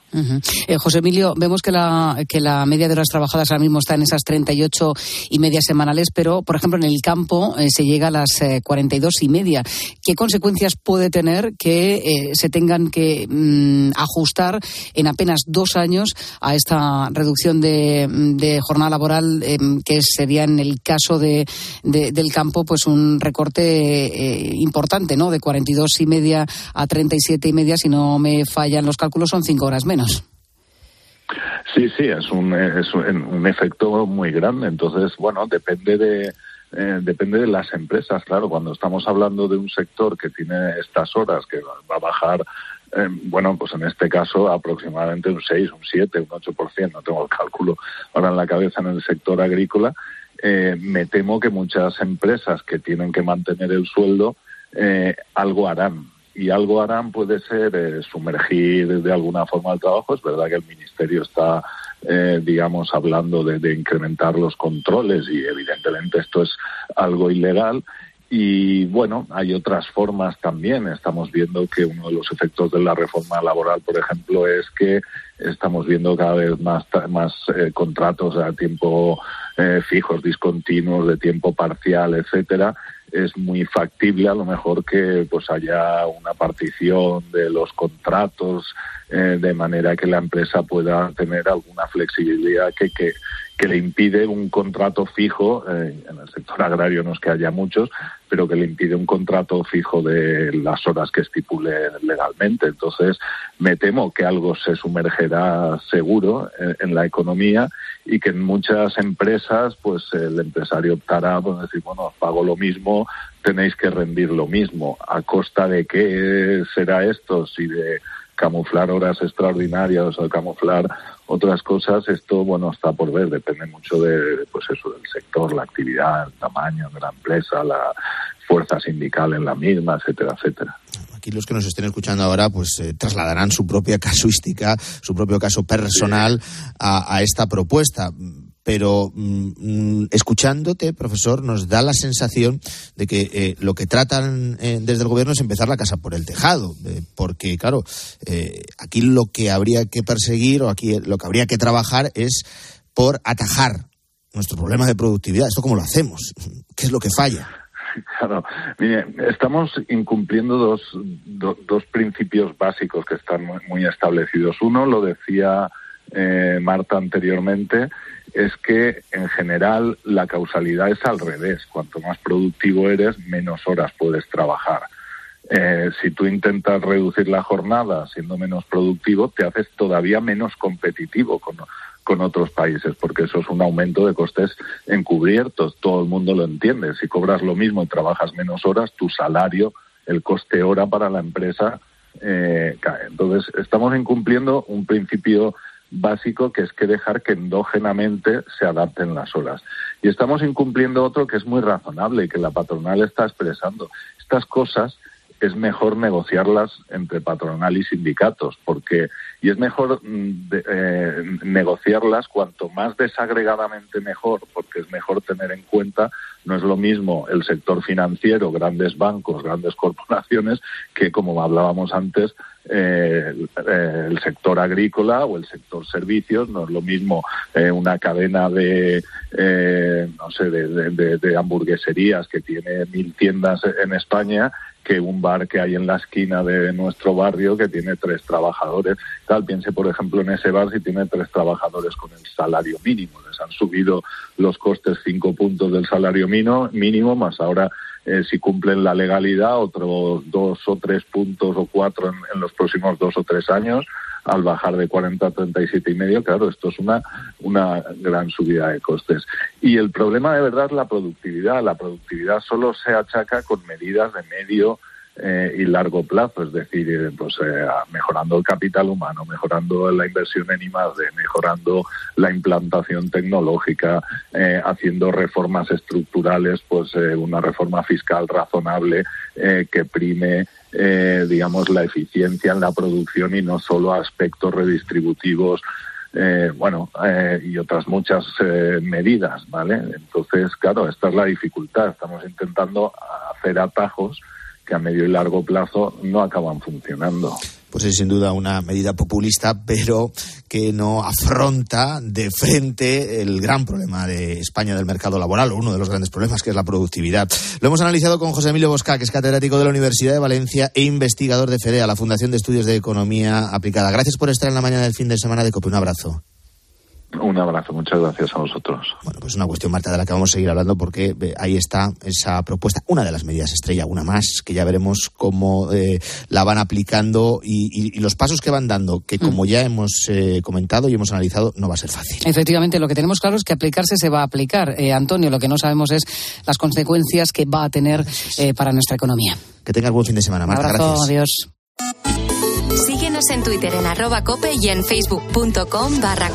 Eh, José Emilio, vemos que la, que la media de horas trabajadas ahora mismo está en esas 38 y media semanales, pero, por ejemplo, en el campo eh, se llega a las 42 eh, y media. ¿Qué consecuencias puede tener que se tengan que mm, ajustar en apenas dos años a esta reducción de, jornada laboral, que sería en el caso de, del campo, pues un recorte importante, ¿no? De 42 y media a 37 y media, si no me fallan los cálculos, son cinco horas menos. Sí, sí, es un, efecto muy grande. Entonces, bueno, depende de, eh, depende de las empresas. Claro, cuando estamos hablando de un sector que tiene estas horas, que va a bajar, eh, bueno, pues en este caso aproximadamente un 6, un 7, un 8%, no tengo el cálculo ahora en la cabeza en el sector agrícola, eh, me temo que muchas empresas que tienen que mantener el sueldo algo harán y algo harán puede ser eh, sumergir de alguna forma el trabajo. Es verdad que el Ministerio está, eh, digamos, hablando de, de, incrementar los controles y evidentemente esto es algo ilegal. Y bueno, hay otras formas también. Estamos viendo que uno de los efectos de la reforma laboral, por ejemplo, es que estamos viendo cada vez más, más eh, contratos a tiempo fijos, discontinuos, de tiempo parcial, etcétera, es muy factible a lo mejor que pues haya una partición de los contratos eh, de manera que la empresa pueda tener alguna flexibilidad que, que, que le impide un contrato fijo, eh, en el sector agrario no es que haya muchos, pero que le impide un contrato fijo de las horas que estipule legalmente. Entonces, me temo que algo se sumergerá seguro en, la economía y que en muchas empresas, pues el empresario optará por decir, bueno, pago lo mismo, tenéis que rendir lo mismo. ¿A costa de qué será esto? Si de camuflar horas extraordinarias o camuflar otras cosas, esto bueno está por ver, depende mucho de pues eso del sector, la actividad, el tamaño de la empresa, la fuerza sindical en la misma, etcétera, etcétera. Aquí los que nos estén escuchando ahora, pues eh, trasladarán su propia casuística, su propio caso personal a, a esta propuesta pero mm, mm, escuchándote, profesor, nos da la sensación de que eh, lo que tratan eh, desde el gobierno es empezar la casa por el tejado, eh, porque, claro, aquí lo que habría que perseguir o aquí lo que habría que trabajar es por atajar nuestro problema de productividad. ¿Esto cómo lo hacemos? ¿Qué es lo que falla? Claro, mire, estamos incumpliendo dos, dos principios básicos que están muy establecidos. Uno, lo decía Marta anteriormente, es que en general la causalidad es al revés. Cuanto más productivo eres, menos horas puedes trabajar. Eh, si tú intentas reducir la jornada siendo menos productivo, te haces todavía menos competitivo con, con otros países, porque eso es un aumento de costes encubiertos. Todo el mundo lo entiende. Si cobras lo mismo y trabajas menos horas, tu salario, el coste hora para la empresa eh, cae. Entonces, estamos incumpliendo un principio básico que es que dejar que endógenamente se adapten las horas. Y estamos incumpliendo otro que es muy razonable y que la patronal está expresando. Estas cosas es mejor negociarlas entre patronal y sindicatos, porque y es mejor mm, eh, negociarlas cuanto más desagregadamente mejor, porque es mejor tener en cuenta no es lo mismo el sector financiero, grandes bancos, grandes corporaciones, que como hablábamos antes, eh, el sector agrícola o el sector servicios. No es lo mismo eh, una cadena de, no sé, de hamburgueserías que tiene mil tiendas en España que un bar que hay en la esquina de nuestro barrio que tiene tres trabajadores. Tal, piense, por ejemplo, en ese bar si tiene tres trabajadores con el salario mínimo. Les han subido los costes cinco puntos del salario mínimo, más ahora eh, si cumplen la legalidad, otros dos o tres puntos o cuatro en, los próximos dos o tres años, al bajar de 40 a 37 y medio, claro, esto es una, una gran subida de costes. Y el problema de verdad es la productividad. La productividad solo se achaca con medidas de medio eh, y largo plazo, es decir, eh, pues eh, mejorando el capital humano, mejorando la inversión en I+D, mejorando la implantación tecnológica, haciendo reformas estructurales, pues una reforma fiscal razonable que prime digamos la eficiencia en la producción y no solo aspectos redistributivos bueno, y otras muchas medidas, ¿vale? Entonces, claro, esta es la dificultad. Estamos intentando hacer atajos que a medio y largo plazo no acaban funcionando. Pues es sin duda una medida populista, pero que no afronta de frente el gran problema de España del mercado laboral, o uno de los grandes problemas, que es la productividad. Lo hemos analizado con José Emilio Bosca, que es catedrático de la Universidad de Valencia e investigador de FEDEA, la Fundación de Estudios de Economía Aplicada. Gracias por estar en la mañana del fin de semana de COPE. Un abrazo. Un abrazo, muchas gracias a vosotros. Bueno, pues una cuestión, Marta, de la que vamos a seguir hablando porque eh, ahí está esa propuesta, una de las medidas estrella, una más, que ya veremos cómo eh, la van aplicando y, los pasos que van dando, que como ya hemos eh, comentado y hemos analizado, no va a ser fácil. Efectivamente, lo que tenemos claro es que aplicarse se va a aplicar. Antonio, lo que no sabemos es las consecuencias que va a tener para nuestra economía. Que tengas buen fin de semana, Marta. gracias. Adiós. En Twitter en cope y en facebook.com barra.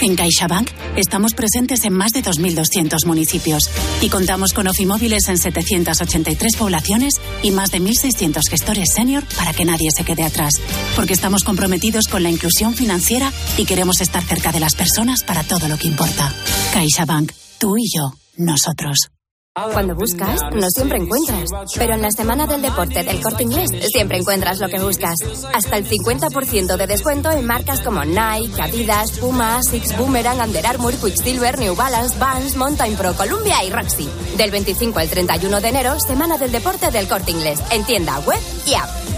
En CaixaBank estamos presentes en más de 2.200 municipios y contamos con ofimóviles en 783 poblaciones y más de 1.600 gestores senior para que nadie se quede atrás. Porque estamos comprometidos con la inclusión financiera y queremos estar cerca de las personas para todo lo que importa. CaixaBank, tú y yo, nosotros. Cuando buscas, no siempre encuentras. Pero en la semana del deporte del corte inglés, siempre encuentras lo que buscas. Hasta el 50% de descuento en marcas como Nike, Adidas, Puma, Six Boomerang, Under Armour, Quicksilver, New Balance, Vans, Mountain Pro, Columbia y Roxy. Del 25 al 31 de enero, semana del deporte del corte inglés. En tienda web y app.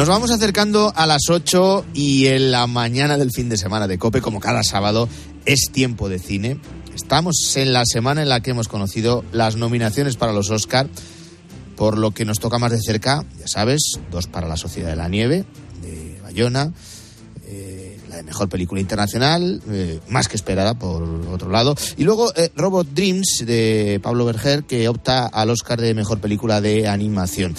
Nos vamos acercando a las 8 y en la mañana del fin de semana de Cope, como cada sábado, es tiempo de cine. Estamos en la semana en la que hemos conocido las nominaciones para los Oscar, por lo que nos toca más de cerca, ya sabes, dos para La Sociedad de la Nieve, de Bayona, eh, la de Mejor Película Internacional, eh, más que esperada por otro lado, y luego eh, Robot Dreams de Pablo Berger, que opta al Oscar de Mejor Película de Animación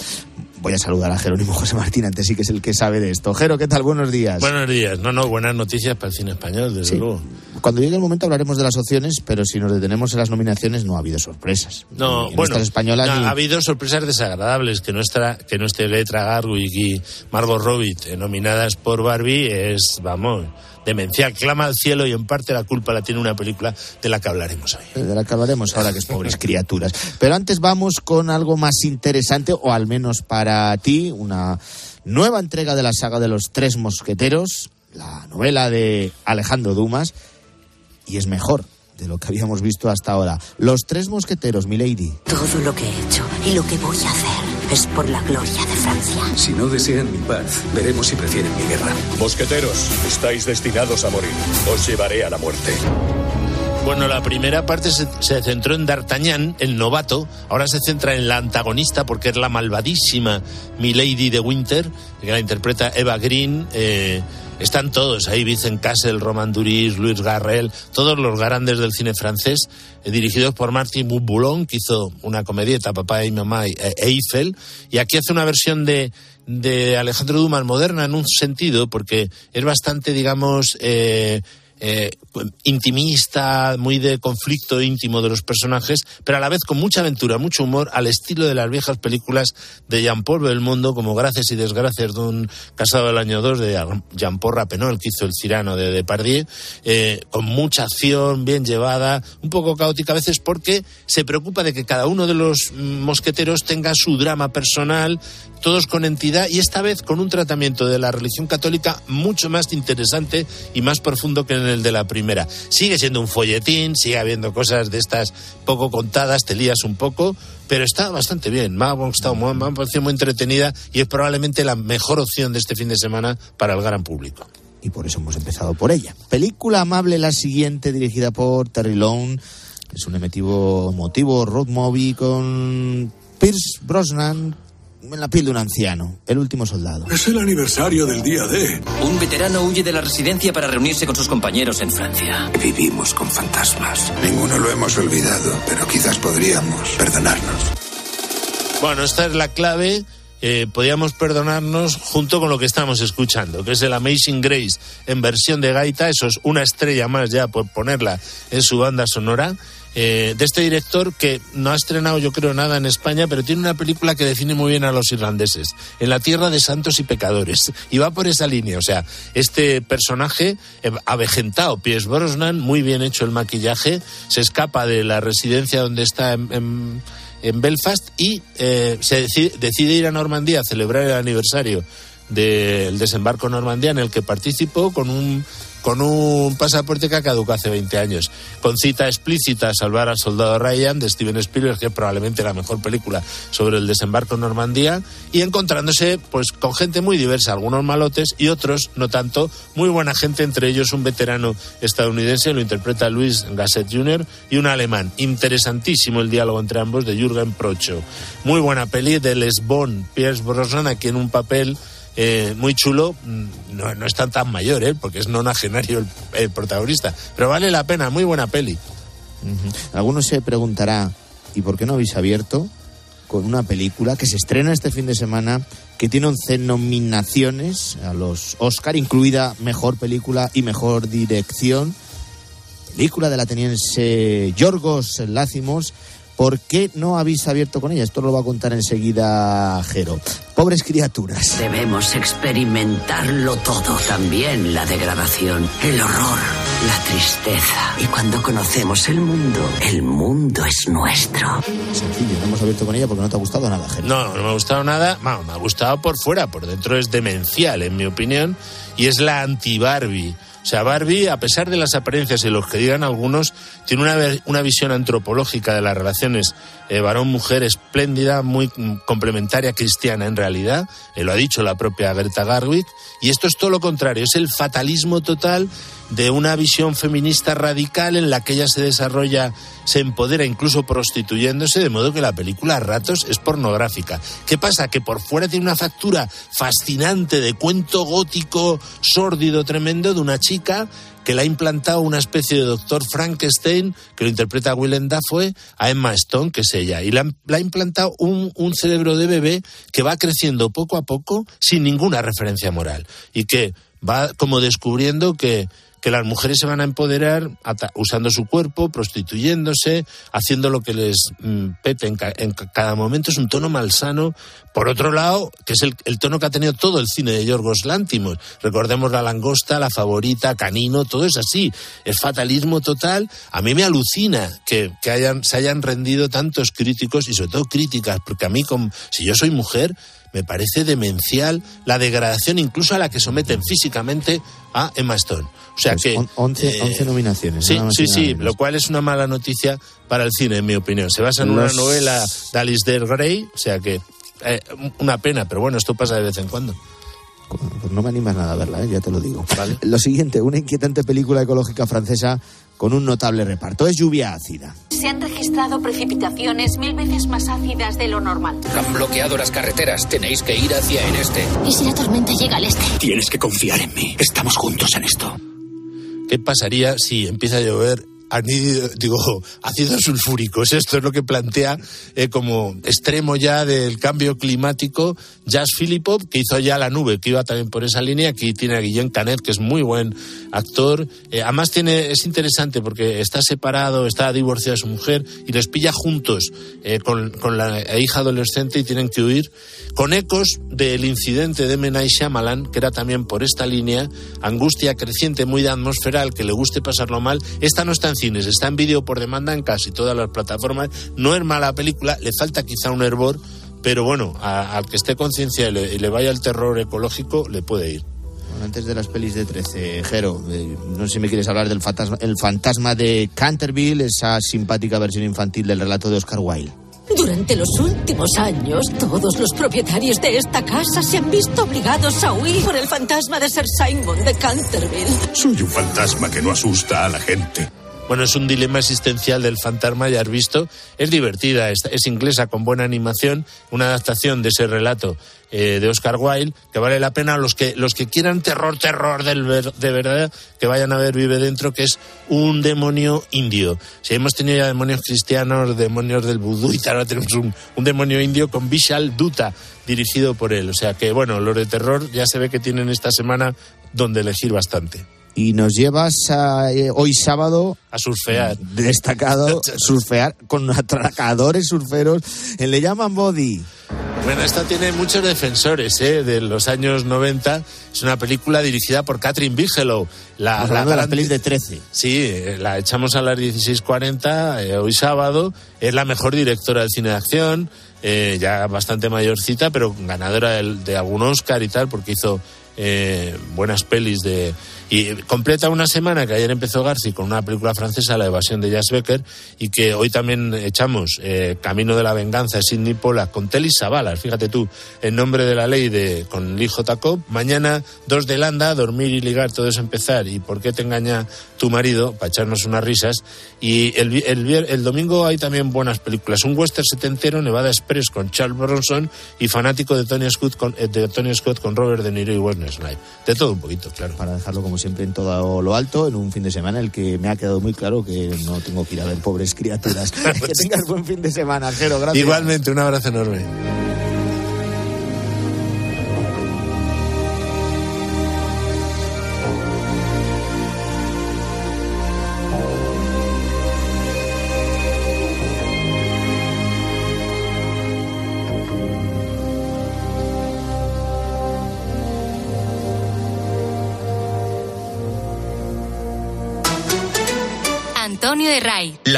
voy a saludar a Jerónimo José Martín, antes sí que es el que sabe de esto. Jero, ¿qué tal? Buenos días. Buenos días. No, no, buenas noticias para el cine español, desde luego. Cuando llegue el momento hablaremos de las opciones, pero si nos detenemos en las nominaciones no ha habido sorpresas. No, bueno, españolas ha habido sorpresas desagradables, que nuestra que no esté Letra Garwick y Margot Robbie eh, nominadas por Barbie es, vamos demencial, clama al cielo y en parte la culpa la tiene una película de la que hablaremos hoy. De la que hablaremos ahora, que es Pobres Criaturas. Pero antes vamos con algo más interesante, o al menos para ti, una nueva entrega de la saga de los Tres Mosqueteros, la novela de Alejandro Dumas, y es mejor de lo que habíamos visto hasta ahora. Los Tres Mosqueteros, Milady. Todo lo que he hecho y lo que voy a hacer es por la gloria de Francia. Si no desean mi paz, veremos si prefieren mi guerra. Mosqueteros, estáis destinados a morir. Os llevaré a la muerte. Bueno, la primera parte se, centró en D'Artagnan, el novato. Ahora se centra en la antagonista porque es la malvadísima Milady de Winter, que la interpreta Eva Green. Eh, están todos ahí, Vincent Cassel, Roman Duris, Luis Garrel, todos los grandes del cine francés, eh, dirigidos por Martin Boulon, que hizo una comedieta, Papá y Mamá e Eiffel, y aquí hace una versión de, de Alejandro Dumas moderna en un sentido, porque es bastante, digamos, eh, eh, intimista, muy de conflicto íntimo de los personajes, pero a la vez con mucha aventura, mucho humor, al estilo de las viejas películas de Jean-Paul Belmondo, como Gracias y Desgracias de un casado del año 2 de Jean-Paul Rappenot, el que hizo el Cirano de Depardieu, eh, con mucha acción, bien llevada, un poco caótica a veces porque se preocupa de que cada uno de los mosqueteros tenga su drama personal, todos con entidad y esta vez con un tratamiento de la religión católica mucho más interesante y más profundo que en el de la primera. Sigue siendo un folletín, sigue habiendo cosas de estas poco contadas, te lías un poco, pero está bastante bien. Me ha gustado, me muy entretenida y es probablemente la mejor opción de este fin de semana para el gran público. Y por eso hemos empezado por ella. Película amable la siguiente, dirigida por Terry Lone. Es un emitivo motivo road movie con Pierce Brosnan en la piel de un anciano, el último soldado. Es el aniversario del día D. Un veterano huye de la residencia para reunirse con sus compañeros en Francia. Vivimos con fantasmas. Ninguno lo hemos olvidado, pero quizás podríamos perdonarnos. Bueno, esta es la clave. Eh, podíamos perdonarnos junto con lo que estamos escuchando, que es el Amazing Grace en versión de gaita. Eso es una estrella más ya por ponerla en su banda sonora. Eh, de este director que no ha estrenado yo creo nada en España, pero tiene una película que define muy bien a los irlandeses, En la tierra de santos y pecadores. Y va por esa línea, o sea, este personaje eh, avejentado, Piers Brosnan, muy bien hecho el maquillaje, se escapa de la residencia donde está en, Belfast y eh, se decide, decide ir a Normandía a celebrar el aniversario del desembarco Normandía en el que participó con un con un pasaporte que ha caducado hace 20 años, con cita explícita Salvar al Soldado Ryan de Steven Spielberg, que es probablemente la mejor película sobre el desembarco en Normandía, y encontrándose pues con gente muy diversa, algunos malotes y otros no tanto, muy buena gente, entre ellos un veterano estadounidense, lo interpreta Luis Gasset Jr., y un alemán. Interesantísimo el diálogo entre ambos de Jürgen Procho. Muy buena peli de Les Bon, Pierce Brosnan, aquí en un papel eh, muy chulo, mm, no, no, es tan tan mayor, ¿eh? porque es nonagenario el, protagonista, pero vale la pena, muy buena peli. Algunos se preguntará, ¿y por qué no habéis abierto con una película que se estrena este fin de semana, que tiene 11 nominaciones a los Oscar, incluida Mejor Película y Mejor Dirección? Película del ateniense Yorgos Lácimos ¿Por qué no habéis abierto con ella? Esto lo va a contar enseguida Jero. Pobres criaturas. Debemos experimentarlo todo, también la degradación, el horror, la tristeza. Y cuando conocemos el mundo, el mundo es nuestro. Sencillo, no hemos abierto con ella porque no te ha gustado nada, Jero. No, no me ha gustado nada. Bueno, me ha gustado por fuera, por dentro es demencial, en mi opinión, y es la anti-Barbie. O sea, Barbie, a pesar de las apariencias y los que digan algunos, tiene una, una visión antropológica de las relaciones eh, varón-mujer espléndida, muy complementaria cristiana en realidad, eh, lo ha dicho la propia Greta Garwick, y esto es todo lo contrario, es el fatalismo total de una visión feminista radical en la que ella se desarrolla, se empodera incluso prostituyéndose, de modo que la película a ratos es pornográfica. ¿Qué pasa? Que por fuera tiene una factura fascinante de cuento gótico, sórdido, tremendo, de una chica que le ha implantado una especie de doctor Frankenstein, que lo interpreta Willem Dafoe, a Emma Stone, que es ella. Y le ha, implantado un, un, cerebro de bebé que va creciendo poco a poco sin ninguna referencia moral. Y que va como descubriendo que que las mujeres se van a empoderar usando su cuerpo, prostituyéndose, haciendo lo que les mm, pete en, cada momento. Es un tono malsano. Por otro lado, que es el, tono que ha tenido todo el cine de Yorgos Lántimos. Recordemos La Langosta, La Favorita, Canino, todo es así. Es fatalismo total. A mí me alucina que, hayan, se hayan rendido tantos críticos y sobre todo críticas, porque a mí, como, si yo soy mujer, me parece demencial la degradación incluso a la que someten físicamente a Emma Stone. O sea pues que... 11, eh, nominaciones. Sí, sí, sí, lo cual es una mala noticia para el cine, en mi opinión. Se basa en una novela de Alistair Gray, o sea que eh, una pena, pero bueno, esto pasa de vez en cuando. Pues no me animas nada a verla, ¿eh? ya te lo digo. Lo siguiente, una inquietante película ecológica francesa con un notable reparto. Es lluvia ácida. Se han registrado precipitaciones mil veces más ácidas de lo normal. Han bloqueado las carreteras. Tenéis que ir hacia el este. ¿Y si la tormenta llega al este? Tienes que confiar en mí. Estamos juntos en esto. ¿Qué pasaría si empieza a llover anhídrido, digo, ácidos sulfúricos. Esto es lo que plantea eh, como extremo ya del cambio climático Jazz Filipov, que hizo ya La Nube, que iba también por esa línea. Aquí tiene a Guillén Canet, que es muy buen actor. Eh, además tiene, es interesante porque está separado, está divorciado de su mujer y les pilla juntos eh, con, con, la hija adolescente y tienen que huir con ecos del incidente de Menai Shyamalan, que era también por esta línea, angustia creciente muy de atmosferal, que le guste pasarlo mal. Esta no está en cines, está en vídeo por demanda en casi todas las plataformas. No es mala película, le falta quizá un hervor, pero bueno, al que esté conciencia y, y le vaya el terror ecológico, le puede ir. Antes de las pelis de 13, Jero, eh, no sé si me quieres hablar del fantasma, el fantasma de Canterville, esa simpática versión infantil del relato de Oscar Wilde. Durante los últimos años, todos los propietarios de esta casa se han visto obligados a huir por el fantasma de Sir Simon de Canterville. Soy un fantasma que no asusta a la gente. Bueno, es un dilema existencial del fantasma, ya has visto. Es divertida, es, es inglesa, con buena animación, una adaptación de ese relato eh, de Oscar Wilde, que vale la pena los que, los que quieran terror, terror del ver, de verdad, que vayan a ver Vive Dentro, que es un demonio indio. Si hemos tenido ya demonios cristianos, demonios del vudú y tal, ahora tenemos un, un demonio indio con Vishal Dutta, dirigido por él. O sea que, bueno, los de terror ya se ve que tienen esta semana donde elegir bastante y nos llevas a, eh, hoy sábado a surfear. Destacado, surfear con atracadores surferos. en Le llaman Body. Bueno, esta tiene muchos defensores ¿eh? de los años 90. Es una película dirigida por Catherine Bigelow. La, la, de la peli de 13. Sí, la echamos a las 16.40 eh, hoy sábado. Es la mejor directora del cine de acción. Eh, ya bastante mayorcita, pero ganadora de, de algún Oscar y tal, porque hizo eh, buenas pelis de y completa una semana que ayer empezó Garci con una película francesa La evasión de Jazz Becker y que hoy también echamos eh, Camino de la venganza de Sidney Pollack con Telly Savalas, fíjate tú, en nombre de la ley de con Lee J. mañana dos de Landa, dormir y ligar todo es empezar y por qué te engaña tu marido para echarnos unas risas y el, el, el domingo hay también buenas películas, un western setentero Nevada Express con Charles Bronson y fanático de Tony Scott con, eh, de Tony Scott con Robert De Niro y Wesley Snipes, de todo un poquito, claro. Para dejarlo como siempre en todo lo alto, en un fin de semana en el que me ha quedado muy claro que no tengo que ir a ver pobres criaturas. que tengas buen fin de semana, Jero, gracias. Igualmente, un abrazo enorme.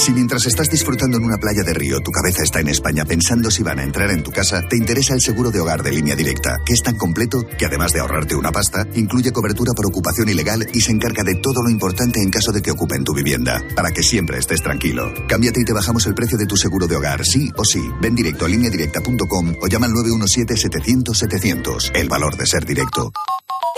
Si mientras estás disfrutando en una playa de río tu cabeza está en España pensando si van a entrar en tu casa, te interesa el seguro de hogar de línea directa, que es tan completo que además de ahorrarte una pasta, incluye cobertura por ocupación ilegal y se encarga de todo lo importante en caso de que ocupen tu vivienda, para que siempre estés tranquilo. Cámbiate y te bajamos el precio de tu seguro de hogar, sí o sí. Ven directo a lineadirecta.com o llama al 917-700-700. El valor de ser directo.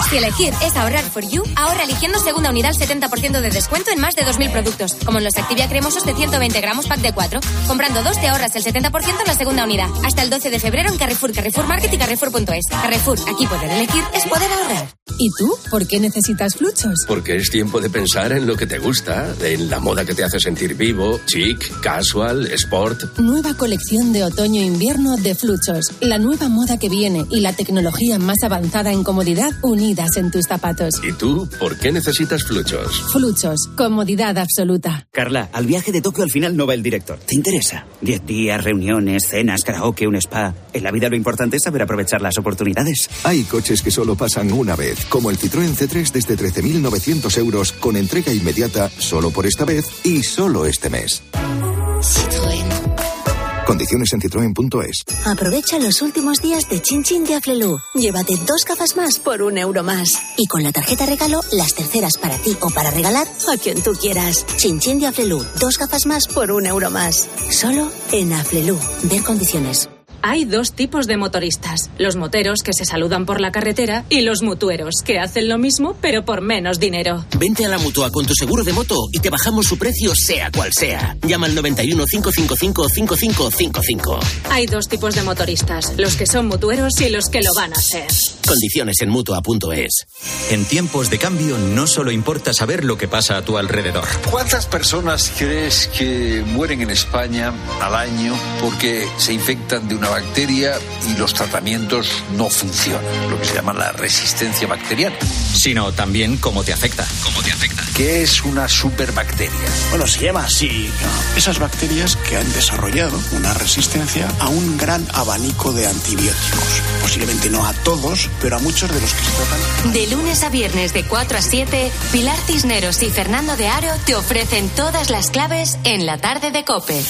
Si elegir es ahorrar for you, ahorra eligiendo segunda unidad al 70% de descuento en más de 2.000 productos, como en los Activia cremosos de 120 gramos pack de 4. Comprando dos te ahorras el 70% en la segunda unidad. Hasta el 12 de febrero en Carrefour, Carrefour Market y Carrefour.es. Carrefour, aquí poder elegir es poder ahorrar. ¿Y tú? ¿Por qué necesitas fluchos? Porque es tiempo de pensar en lo que te gusta, en la moda que te hace sentir vivo, chic, casual, sport. Nueva colección de otoño-invierno de fluchos. La nueva moda que viene y la tecnología más avanzada en comodidad unidas en tus zapatos. ¿Y tú por qué necesitas fluchos? Fluchos, comodidad absoluta. Carla, al viaje de Tokio al final no va el director. ¿Te interesa? Diez días, reuniones, cenas, karaoke, un spa. En la vida lo importante es saber aprovechar las oportunidades. Hay coches que solo pasan una vez, como el Citroën C3 desde 13.900 euros con entrega inmediata solo por esta vez y solo este mes. Citroën. Condiciones en citroen.es. Aprovecha los últimos días de Chin Chin de Aflelu. Llévate dos gafas más por un euro más. Y con la tarjeta regalo, las terceras para ti o para regalar a quien tú quieras. Chin Chin de Aflelu. Dos gafas más por un euro más. Solo en Aflelu. Ver condiciones. Hay dos tipos de motoristas. Los moteros que se saludan por la carretera y los mutueros que hacen lo mismo pero por menos dinero. Vente a la mutua con tu seguro de moto y te bajamos su precio sea cual sea. Llama al 91 555 5555. Hay dos tipos de motoristas. Los que son mutueros y los que lo van a ser. Condiciones en mutua.es. En tiempos de cambio no solo importa saber lo que pasa a tu alrededor. ¿Cuántas personas crees que mueren en España al año porque se infectan de una bacteria y los tratamientos no funcionan? Lo que se llama la resistencia bacteriana. Sino también cómo te afecta. ¿Cómo te afecta? ¿Qué es una superbacteria? Bueno, se llama así. Esas bacterias que han desarrollado una resistencia a un gran abanico de antibióticos. Posiblemente no a todos, pero a muchos de los que se tratan. De lunes a viernes de 4 a 7, Pilar Cisneros y Fernando de Aro te ofrecen todas las claves en la tarde de Cope.